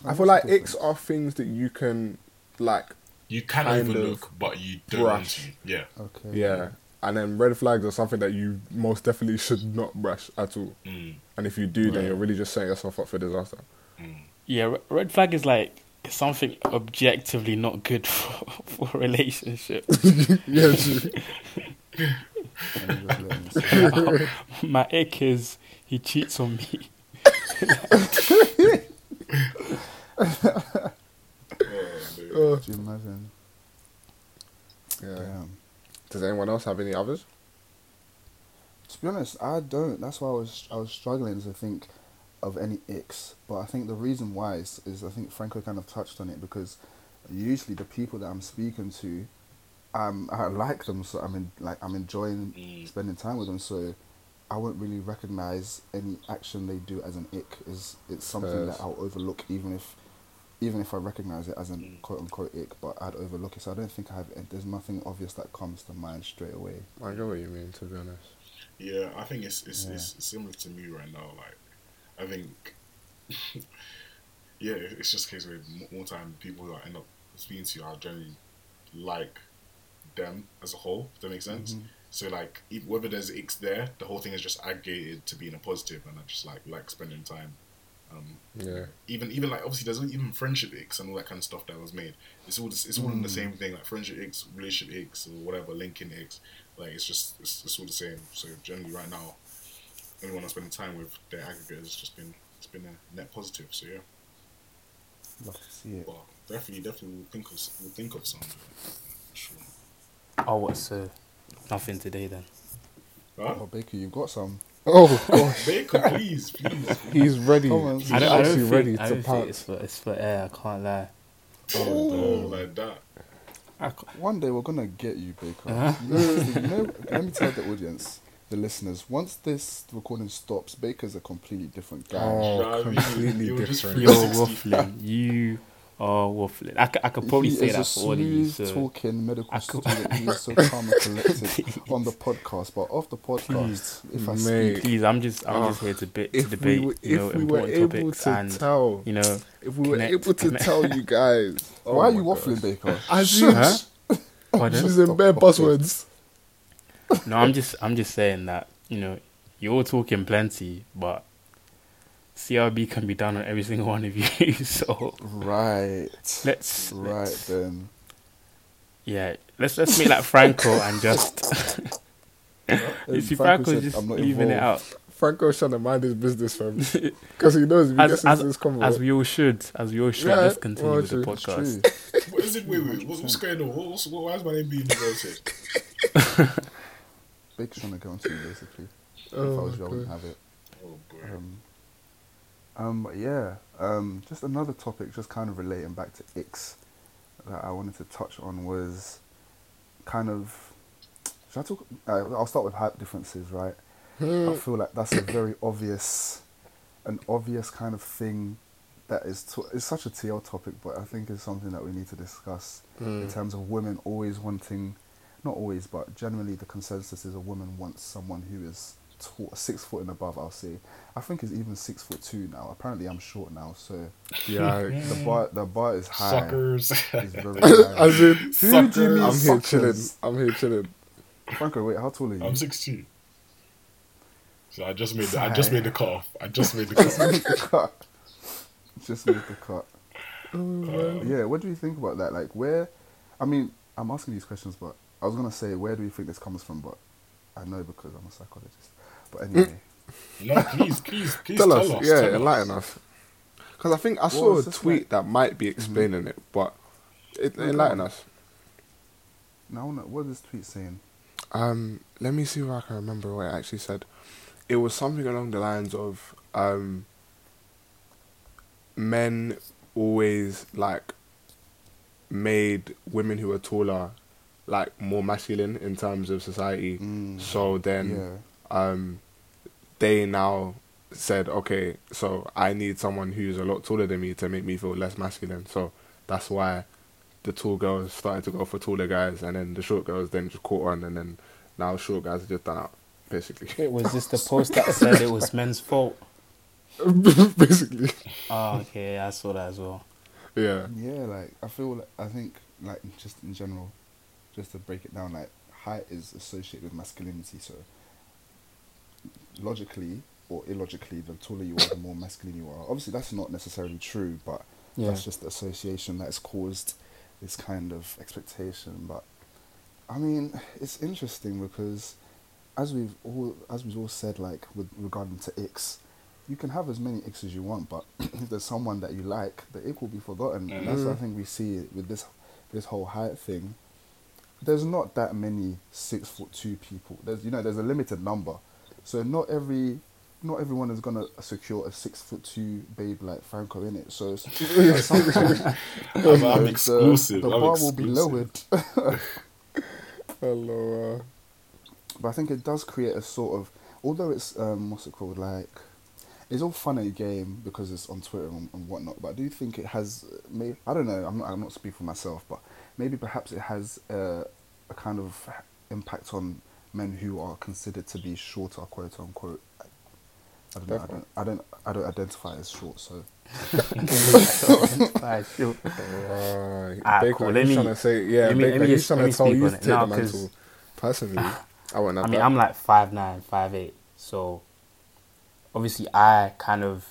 I feel like icks are things that you can like, You can overlook, but you don't want brush. to. Yeah. Okay. yeah. And then red flags are something that you most definitely should not brush at all. Mm. And if you do, then Yeah. you're really just setting yourself up for disaster. Mm. Yeah, red flag is like something objectively not good for, for relationship. yeah, true. Let me just let me see. My ick is he cheats on me. Do you imagine? yeah. Damn. Does anyone else have any others? To be honest, I don't. That's why I was I was struggling to think of any icks. But I think the reason why is, is I think Franco kind of touched on it because usually the people that I'm speaking to, um, I like them, so I'm in, like I'm enjoying Mm. spending time with them. So I won't really recognize any action they do as an ick. Is it's something Yes. that I'll overlook even if. Even if I recognize it as an Mm. quote unquote ick, but I'd overlook it. So I don't think I have. There's nothing obvious that comes to mind straight away. I get what you mean, to be honest. Yeah, I think it's it's, Yeah. it's similar to me right now. Like, I think, yeah, it's just a case where more time people who I end up speaking to are generally like them as a whole. If that makes sense. Mhm. So like, whether there's icks there, the whole thing is just aggregated to being a positive, and I just like like spending time. Um, Yeah. even even like obviously there's even friendship icks and all that kind of stuff that was made. It's all it's all in the Mm. same thing like friendship icks, relationship icks, or whatever, linking icks. Like it's just it's, it's all the same. So generally, right now, anyone I'm spending time with, their aggregate has just been it's been a net positive. So yeah, Love to see it. but definitely definitely we'll think of s- we'll think of some. Sure. Oh, what? So nothing today then. Huh? Oh, Baker, you've got some. Oh gosh, Bacon, please, please. he's ready. On, He's I don't- I actually think, ready I to don't think it's for it's for air. I can't lie. Oh, like that. One day we're gonna get you, Baker. Uh-huh. You know, you know, let me tell the audience. the listeners. Once this recording stops, Baker's a completely different guy. Oh, Nah, completely you were just different. You're 360. waffling. You are waffling. I, c- I could probably he say is that a for all of you. smooth So talking medical I could- student. He is so calm and collected on the podcast, but off the podcast, if I Mate. speak, please, I'm just I'm Oh, just here to, bit, to If we debate. were, you know, if we important topics to and tell, you know. if we were connect- able to connect. tell you guys, oh why are my you God. waffling, Baker? As you, Huh? Pardon? she's in bare buzzwords. No, I'm just I'm just saying that you know you're all talking plenty, but CRB can be done on every single one of you. so Right, let's right let's- then. yeah, let's let's make like Franco and just you see Franco Franco's said, just "I'm not leaving it out Oh, Franco's trying to mind his business, fam, because he knows if he as gets as, into this convo. as we all should, as we all should. Yeah, let's continue well, with the true, It's podcast. What is it? Wait, wait. What, what's going on? What, what's, what, why is my name being inverted? Baker's trying to go into you, basically. if I oh, was you, I wouldn't have it. Oh, boy. Um, um, but yeah, um, just another topic, just kind of relating back to X, that I wanted to touch on was kind of. Should I talk? Uh, I'll start with height differences, right? I feel like that's a very obvious, an obvious kind of thing that is it's such a TL topic, but I think it's something that we need to discuss in Mm. terms of women always wanting, not always, but generally the consensus is a woman wants someone who is tall, six foot and above. I'll say. I think it's even six foot two now. Apparently, I'm short now, so Yeah, the bar the bar is high. Suckers. It's very high. as in, Who do you mean I'm here chilling. I'm here chilling. Franco, wait, how tall are you? I'm 6'2". So I just made the, I just made the cut off. I just made the cut Just made the cut. Just made the cut. Uh, Yeah, what do you think about that? Like, where? I mean, I'm asking these questions, but I was gonna say, where do you think this comes from? But I know because I'm a psychologist. But anyway, no, please, please, please tell, tell, us, us. yeah, tell enlighten us. Because I think I Well, saw a tweet like- that might be explaining it, but it, Okay. enlighten us. now I wanna- what is this tweet saying? Um, let me see if I can remember what it actually said. It was something along the lines of um, men always like made women who are taller like more masculine in terms of society. Mm, So then yeah, um, they now said, okay, so I need someone who's a lot taller than me to make me feel less masculine. So that's why the tall girls started to go for taller guys, and then the short girls then just caught on, and then now short guys are just done out, basically. It was just the post that said it was men's fault. basically, Oh, okay, I saw that as well. yeah. yeah. Like I feel, like, I think, like just in general, just to break it down, like height is associated with masculinity. So logically or illogically, the taller you are, the more masculine you are. Obviously, that's not necessarily true, but Yeah. that's just the association that has caused this kind of expectation. But I mean, it's interesting because as we've all as we've all said, like with regarding to icks, you can have as many icks as you want, but if there's someone that you like, the ick will be forgotten, and that's what I think we see with this this whole height thing. There's not that many six foot two people. There's you know there's a limited number, so not every not everyone is gonna secure a six foot two babe like Franco in it. So it's, at some point, I'm, I'm the- exclusive. The, I'm bar will be lowered. Hello. Uh, But I think it does create a sort of, although it's um, what's it called, like, it's all fun and game because it's on Twitter and, and whatnot. But I do think it has, maybe I don't know. I'm not. I'm not speaking for myself, but maybe perhaps it has a, a kind of impact on men who are considered to be shorter, quote unquote. I don't know. I don't. I don't. I don't identify as short, so Alright, sure. uh, Ah, Baker, cool. Let me- trying to say, yeah, let me- Baker, let me just- trying let to tell you to take No, the 'cause- mantle. Personally, I wouldn't have I mean, that. I'm like five nine, five eight. So obviously, I kind of,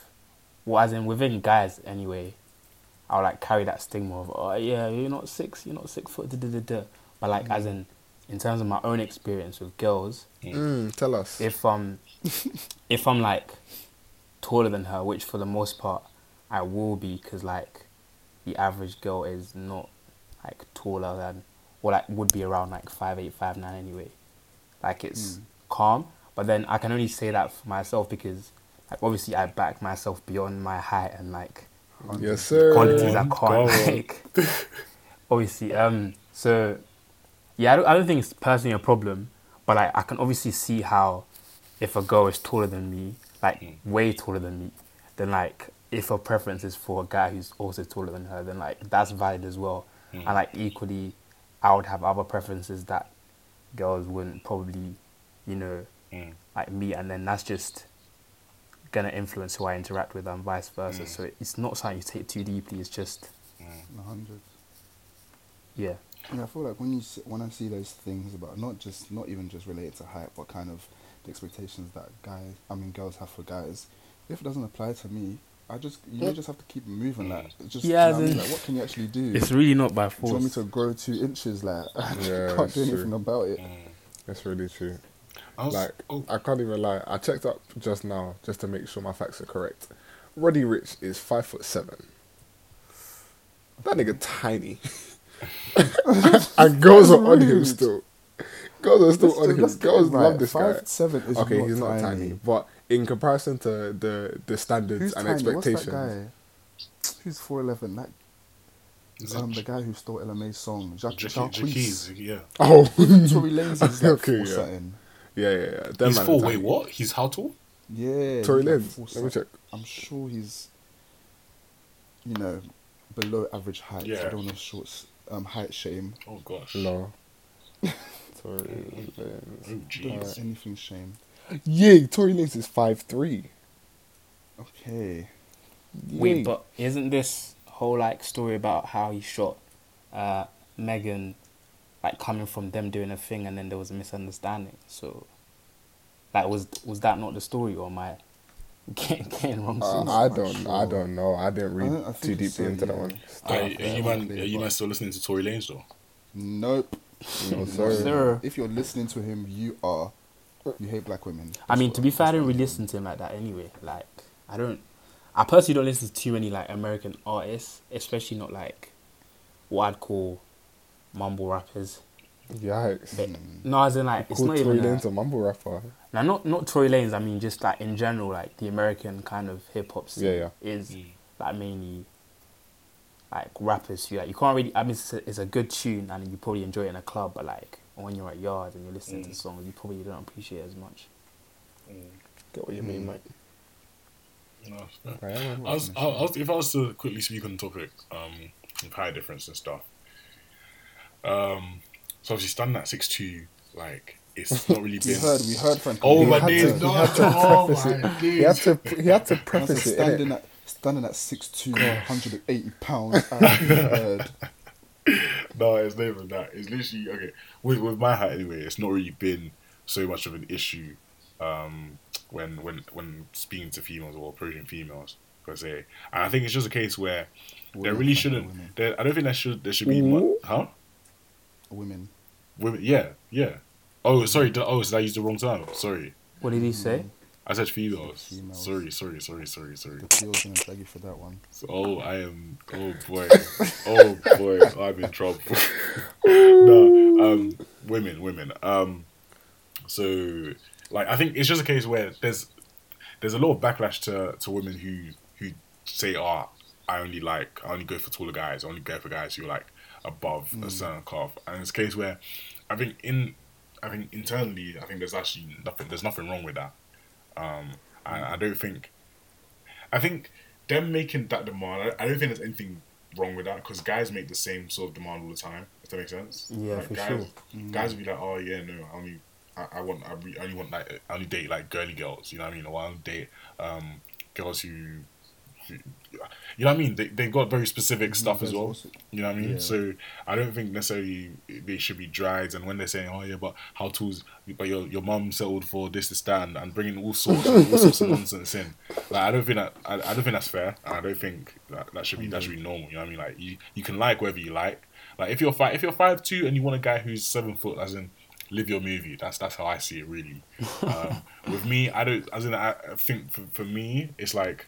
well, as in within guys anyway, I'll like carry that stigma of, oh yeah, you're not six, you're not six foot, da da da da. But like, as in, in terms of my own experience with girls, Mm, tell us. if um, if I'm like taller than her, which for the most part I will be, because like the average girl is not like taller than, or like would be around like five eight, five nine anyway. Like it's Mm. calm, but then I can only say that for myself because like obviously I back myself beyond my height and like yes, sir. qualities I on, can't like. obviously, um. So, yeah, I don't, I don't think it's personally a problem, but like I can obviously see how if a girl is taller than me, like Mm. way taller than me, then like if her preference is for a guy who's also taller than her, then like that's valid as well. Mm. And like equally, I would have other preferences that girls wouldn't probably, you know, Mm. like me, and then that's just gonna influence who I interact with and vice versa. Mm. So it's not something you take too deeply. It's just A hundred. yeah, Yeah, I feel like when you see, when I see those things about not just not even just related to height, but kind of the expectations that guys, I mean girls have for guys. If it doesn't apply to me, I just you just have to keep moving. Like it's just Yeah, you know what, I mean? then- like, what can you actually do? it's really not by force. do you want me force. to grow two inches? Like I Yeah, can't do it's anything true. about it. Mm. That's really true. I was, Like, oh, I can't even lie. I checked up just now just to make sure my facts are correct. Roddy Ricch is five foot seven. That nigga tiny. and girls are on him still. Girls are still Let's on do- him. let's Girls right. love this Five guy. foot seven is okay, not he's not tiny. tiny, but in comparison to the the standards Who's and tiny? Expectations, that? Who's four eleven? That is um, the guy who stole Ella Mai's song, Jacquees Jacquees- Jacquees. Jacquees, yeah. oh Tory Lanez is like Okay, four yeah. something. yeah, yeah, yeah. Them He's four. Wait, tiny. what? He's how tall? Yeah, Tory he's like Lanez. Let me check. I'm sure he's, you know, below average height. Yeah. I don't want to short s- um, height shame. Oh gosh. No. Tory Lanez. Oh Uh, anything shame. Yeah, Tory Lanez is five three. Okay. Wait, but isn't this whole like story about how he shot uh, Megan, like coming from them doing a thing, and then there was a misunderstanding? So, like, was was that not the story, or am I getting, getting wrong? Uh. I don't. I don't know. I didn't read I don't- I too think it's deeply so, into that one. Are, are you man? Are you but- man still listening to Tory Lanez though? Nope. No, Sir. sir. Sir. If you're listening to him, you are. You hate black women. I mean, to be fair, I that's didn't really listen to him like that anyway. Like, I don't. I personally don't listen to too many like American artists, especially not like what I'd call mumble rappers. Yikes. But, no, as in like it's not Tory even. Lanez A, a mumble rapper. now, not not Tory Lanez. I mean, just like in general, like the American kind of hip hop scene Yeah, yeah. is Mm. like mainly like rappers who like you can't really. I mean, it's a, it's a good tune and you probably enjoy it in a club, but like when you're at yard and you're listening to Mm. songs, you probably don't appreciate it as much. Get what you mean, mate. No, it's fair. Right, yeah. I was, I was, if I was to quickly speak on the topic um, of height difference and stuff, um, so obviously standing at six two, like it's not really been. We heard, we heard Frank. Oh my days! No, he had to oh preface my it. He had to. He had to preface it. standing at standing at 6'2", 180 pounds. No, it's not even that. It's literally okay. With with my height anyway, it's not really been so much of an issue um, when when when speaking to females or approaching females per se. And I think it's just a case where there really shouldn't. There, I don't think there should there should be much. Huh? Women. Women, yeah, yeah. Oh, sorry. did- Oh, did I use the wrong term? Sorry. What did he say? I said females. Females. Sorry, sorry, sorry, sorry, sorry. The feels gonna beg you for that one. So, oh, I am. Oh boy. oh boy, I'm in trouble. no, um, women, women. Um, so like I think it's just a case where there's there's a lot of backlash to to women who who say, "Oh, I only like I only go for taller guys. I only go for guys who are like above a certain cuff." And it's a case where I think in I think internally I think there's actually nothing there's nothing wrong with that. Um, and I don't think I think them making that demand. I, I don't think there's anything wrong with that because guys make the same sort of demand all the time. If that makes sense. Yeah, Like, for guys, sure. Guys would be like, oh yeah, no, I only, I, I want, I, re- I only want like, I only date like girly girls. You know what I mean? Or I only date um girls who you know what I mean? They they've got very specific stuff as well. You know what I mean? Yeah. So I don't think necessarily they should be dried. And when they're saying, "Oh yeah, but how tools?" But your your mum settled for this, this, that, and, and bringing all sorts of, all sorts of nonsense in. Like I don't think that I, I don't think that's fair. And I don't think that, that should be that should be normal. You know what I mean? Like you, you can like whatever you like. Like if you're five if you're five two and you want a guy who's seven foot, as in live your movie. That's that's how I see it really. Um, with me, I don't. As in, I think for, for me, it's like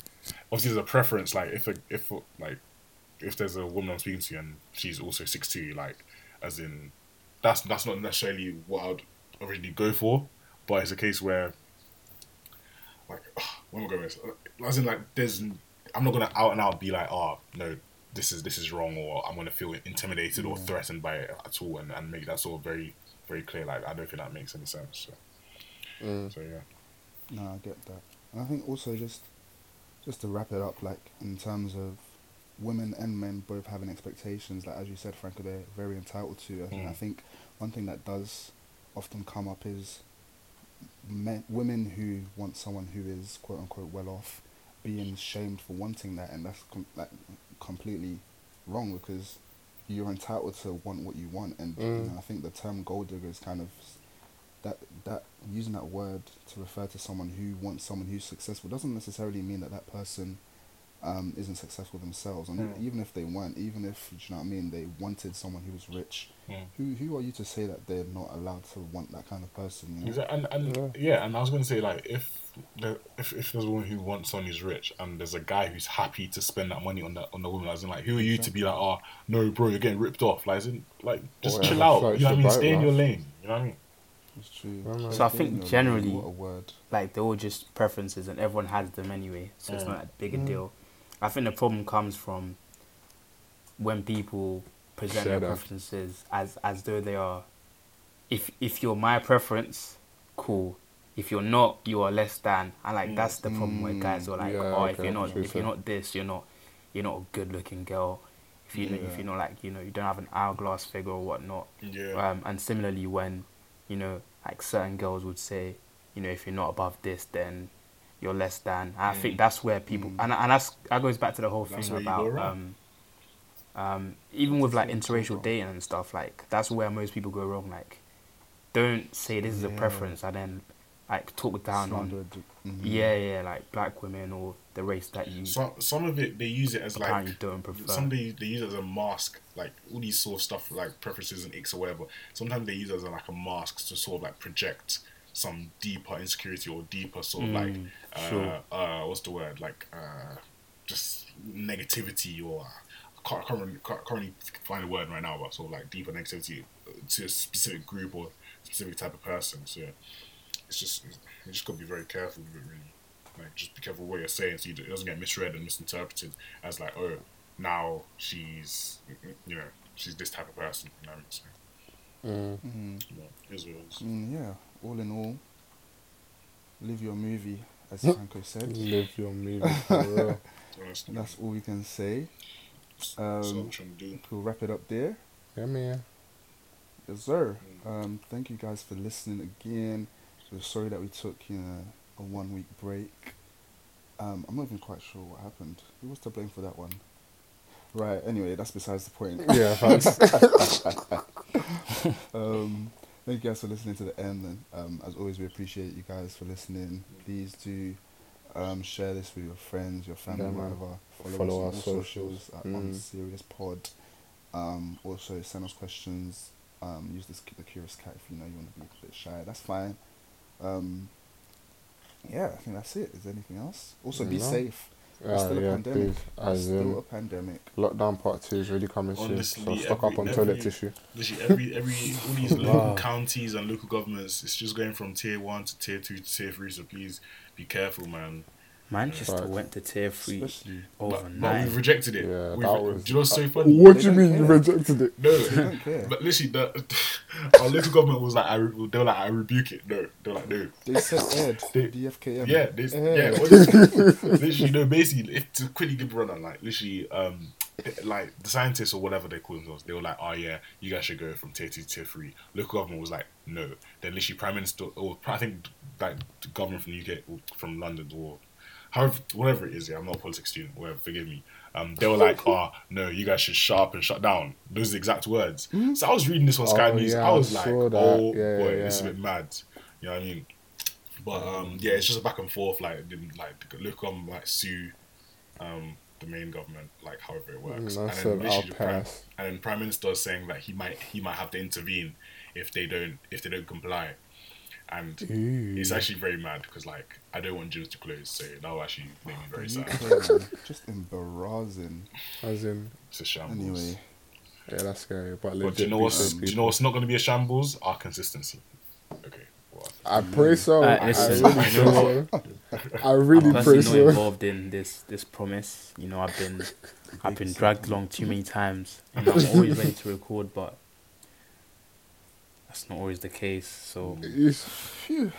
obviously there's a preference. Like if a, if like if there's a woman I'm speaking to and she's also six two, like as in that's that's not necessarily what I'd originally go for, but it's a case where like when we're going, with this? as in like there's I'm not gonna out and out be like oh no this is this is wrong or I'm gonna feel intimidated or threatened by it at all and, and make that sort of very very clear like I don't think that makes any sense. So, Mm. so yeah. No, I get that, and I think also just just to wrap it up, like in terms of women and men both having expectations, like as you said, Franco, they're very entitled to. And Mm. I think one thing that does often come up is men, women who want someone who is quote unquote well off being shamed for wanting that, and that's com- like completely wrong because you're entitled to want what you want, and you Mm. know, I think the term gold digger is kind of that that using that word to refer to someone who wants someone who's successful doesn't necessarily mean that that person um, isn't successful themselves, and Mm. even if they weren't, even if do you know what I mean, they wanted someone who was rich. Mm. Who who are you to say that they're not allowed to want that kind of person? You know? Exa- And and Yeah. yeah. and I was gonna say like if the, if if there's a woman who wants someone who's rich and there's a guy who's happy to spend that money on that on the woman, as in like who are you to be like oh no bro you're getting ripped off like as in like just Whatever chill out you know what I mean boat, stay in your lane you know what I mean It's true. Yeah. So I think generally- a word. like they're all just preferences and everyone has them anyway so it's Mm. not that big a Mm. deal i think the problem comes from when people present Share their that. preferences as as though they are if if you're my preference cool if you're not you are less than and like Mm. that's the problem where guys are like Yeah, oh if you're not true, if you're not this you're not you're not a good looking girl if you if you're not like you know you don't have an hourglass figure or whatnot yeah um, and similarly, when you know, like certain girls would say, you know, if you're not above this, then you're less than. I think Mm. that's where people, Mm. and and that's that goes back to the whole That's thing where you go about um, um, even with like interracial dating and stuff. Like that's where most people go wrong. Like, don't say this is a preference and then like talk down Slander on. d- mhm. Yeah, yeah, like black women or the race that you some some of it they use it as like apparently don't prefer. some they, they use it as a mask like all these sort of stuff like preferences and icks or whatever sometimes they use it as a, like a mask to sort of like project some deeper insecurity or deeper sort of like Mm, uh, sure. uh what's the word like uh just negativity or I can't, I can't, really, can't, can't really find a word right now but sort of like deeper negativity to a specific group or specific type of person so it's just you just gotta be very careful with it really like just be careful what you're saying so you, it doesn't get misread and misinterpreted as like oh now she's you know she's this type of person you know so, Mm. Mhm. you know, it is what it is. Mm, yeah. All in all, live your movie, as Franco said. Live your movie for That's all we can say. that's um, trying to do We'll wrap it up there. Yeah, man. Yes, sir. Um, thank you guys for listening again. We're sorry that we took you know, a one week break. Um, I'm not even quite sure what happened. Who was to blame for that one? Right. Anyway, that's besides the point. Yeah, Thanks. um, thank you guys for listening to the end. And um, as always, we appreciate you guys for listening. Please do um, share this with your friends, your family, Yeah, whatever. Follow, Follow us on our socials, at on Mm. Serious Pod. Um, also, send us questions. Um, use this the Curious Cat if you know you want to be a bit shy. That's fine. Um, yeah, I think that's it. Is there anything else? Also, be No. safe. It's still a pandemic. please. It's As still in, a pandemic. lockdown part two is really coming soon. So stock up on every- toilet tissue. Literally every every all these local Wow. counties and local governments, it's just going from tier one to tier two to tier three. So please be careful, man. Manchester Right. went to tier three Especially But, but overnight. we've rejected it. Yeah, We've- that was- do you know what's so funny? What do you don't mean you rejected it? No, They don't care. but literally, the, our local government was like, I, re- they were like, I rebuke it. No, they were like, no. They said Ed, They- DFKM. Yeah, this, Ed. yeah. What is, literally, no. Basically, if to quickly give a rundown, like literally, um, like the scientists or whatever they call themselves, they were like, oh yeah, you guys should go from tier two to tier three. Local government was like, no. Then literally, prime minister or I think like the government from the UK from London or however whatever it is. Yeah, I'm not a politics student. Whatever, forgive me. Um, they were like, oh no, you guys should shut up and shut down. Those are the exact words. So I was reading this on Sky Oh, News. yeah, I I was like, oh Yeah, boy, yeah, it's a bit mad. You know what I mean? But um, yeah, it's just a back and forth. Like, like look on like sue um, the main government, like however it works. Mm, and "I'll the prime, and then prime minister is saying that he might he might have to intervene if they don't if they don't comply. And it's actually very mad because like I don't want gyms to close, so that will actually make me very sad. UK, man, just embarrassing. As in, It's a shambles. Anyway, yeah, that's scary. But, but do you know be what's do you know what's not going to be a shambles? Our consistency. Okay. Well, I pray so. Uh, I really you know pray so. I really I'm pray personally not so. involved in this this promise. You know, I've been I've been dragged along too many times, and I'm always ready to record, but that's not always the case. So Yes. phew.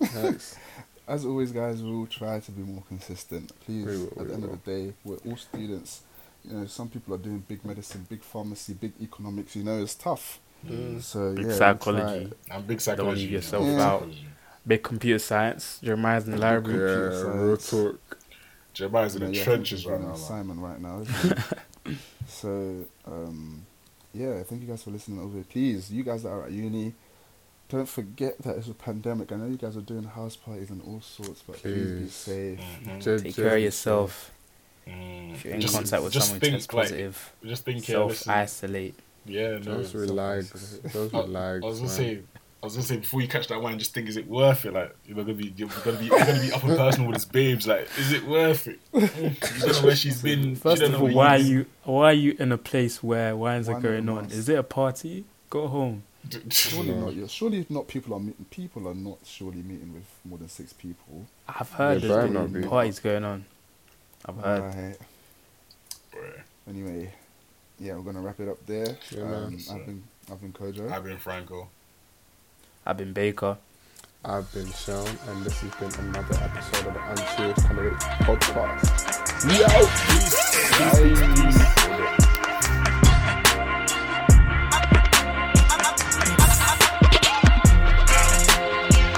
As always, guys, we'll try to be more consistent. Please, We will, at we the end will. of the day, we're all students. You know, some people are doing big medicine, big pharmacy, big economics. You know, it's tough. Mm. So Big yeah, we'll psychology. try- And big Don't leave yourself big out. Big computer science. Jeremiah's in the library. Yeah, real talk. Jeremiah's in you the yeah, trenches he's right now. an man. right now. Isn't so um, yeah, thank you guys for listening over. here. Please, you guys that are at uni, don't forget that it's a pandemic. I know you guys are doing house parties and all sorts, but please, be Please. safe. Mhm. Ju- Take ju- care of yourself. Mm. If you're in Just- contact with someone think, test like, positive, Just think, yeah, self listen. isolate. Yeah, no. Just relax. Just I, relax. I was gonna man. say, I was gonna say before you catch that wine, just think, is it worth it? Like you're gonna be, you're gonna be, you're gonna be up and personal with his babes. Like, is it worth it? You don't know where she's been. First you of all, where why are you why are you in a place where wines Why are not going on? Is it a party? Go home. Surely No. not. Yeah, surely not. People are meeting. People are not surely meeting with more than six people. I've heard There there's better been be. parties going on. I've heard. Right. Anyway, yeah, we're gonna wrap it up there. Yeah, um, I've been, I've been Kojo. I've been Franco. I've been Baker. I've been Sean, and this has been another episode of the Unserious Candidate Podcast. Peace. Peace. Peace.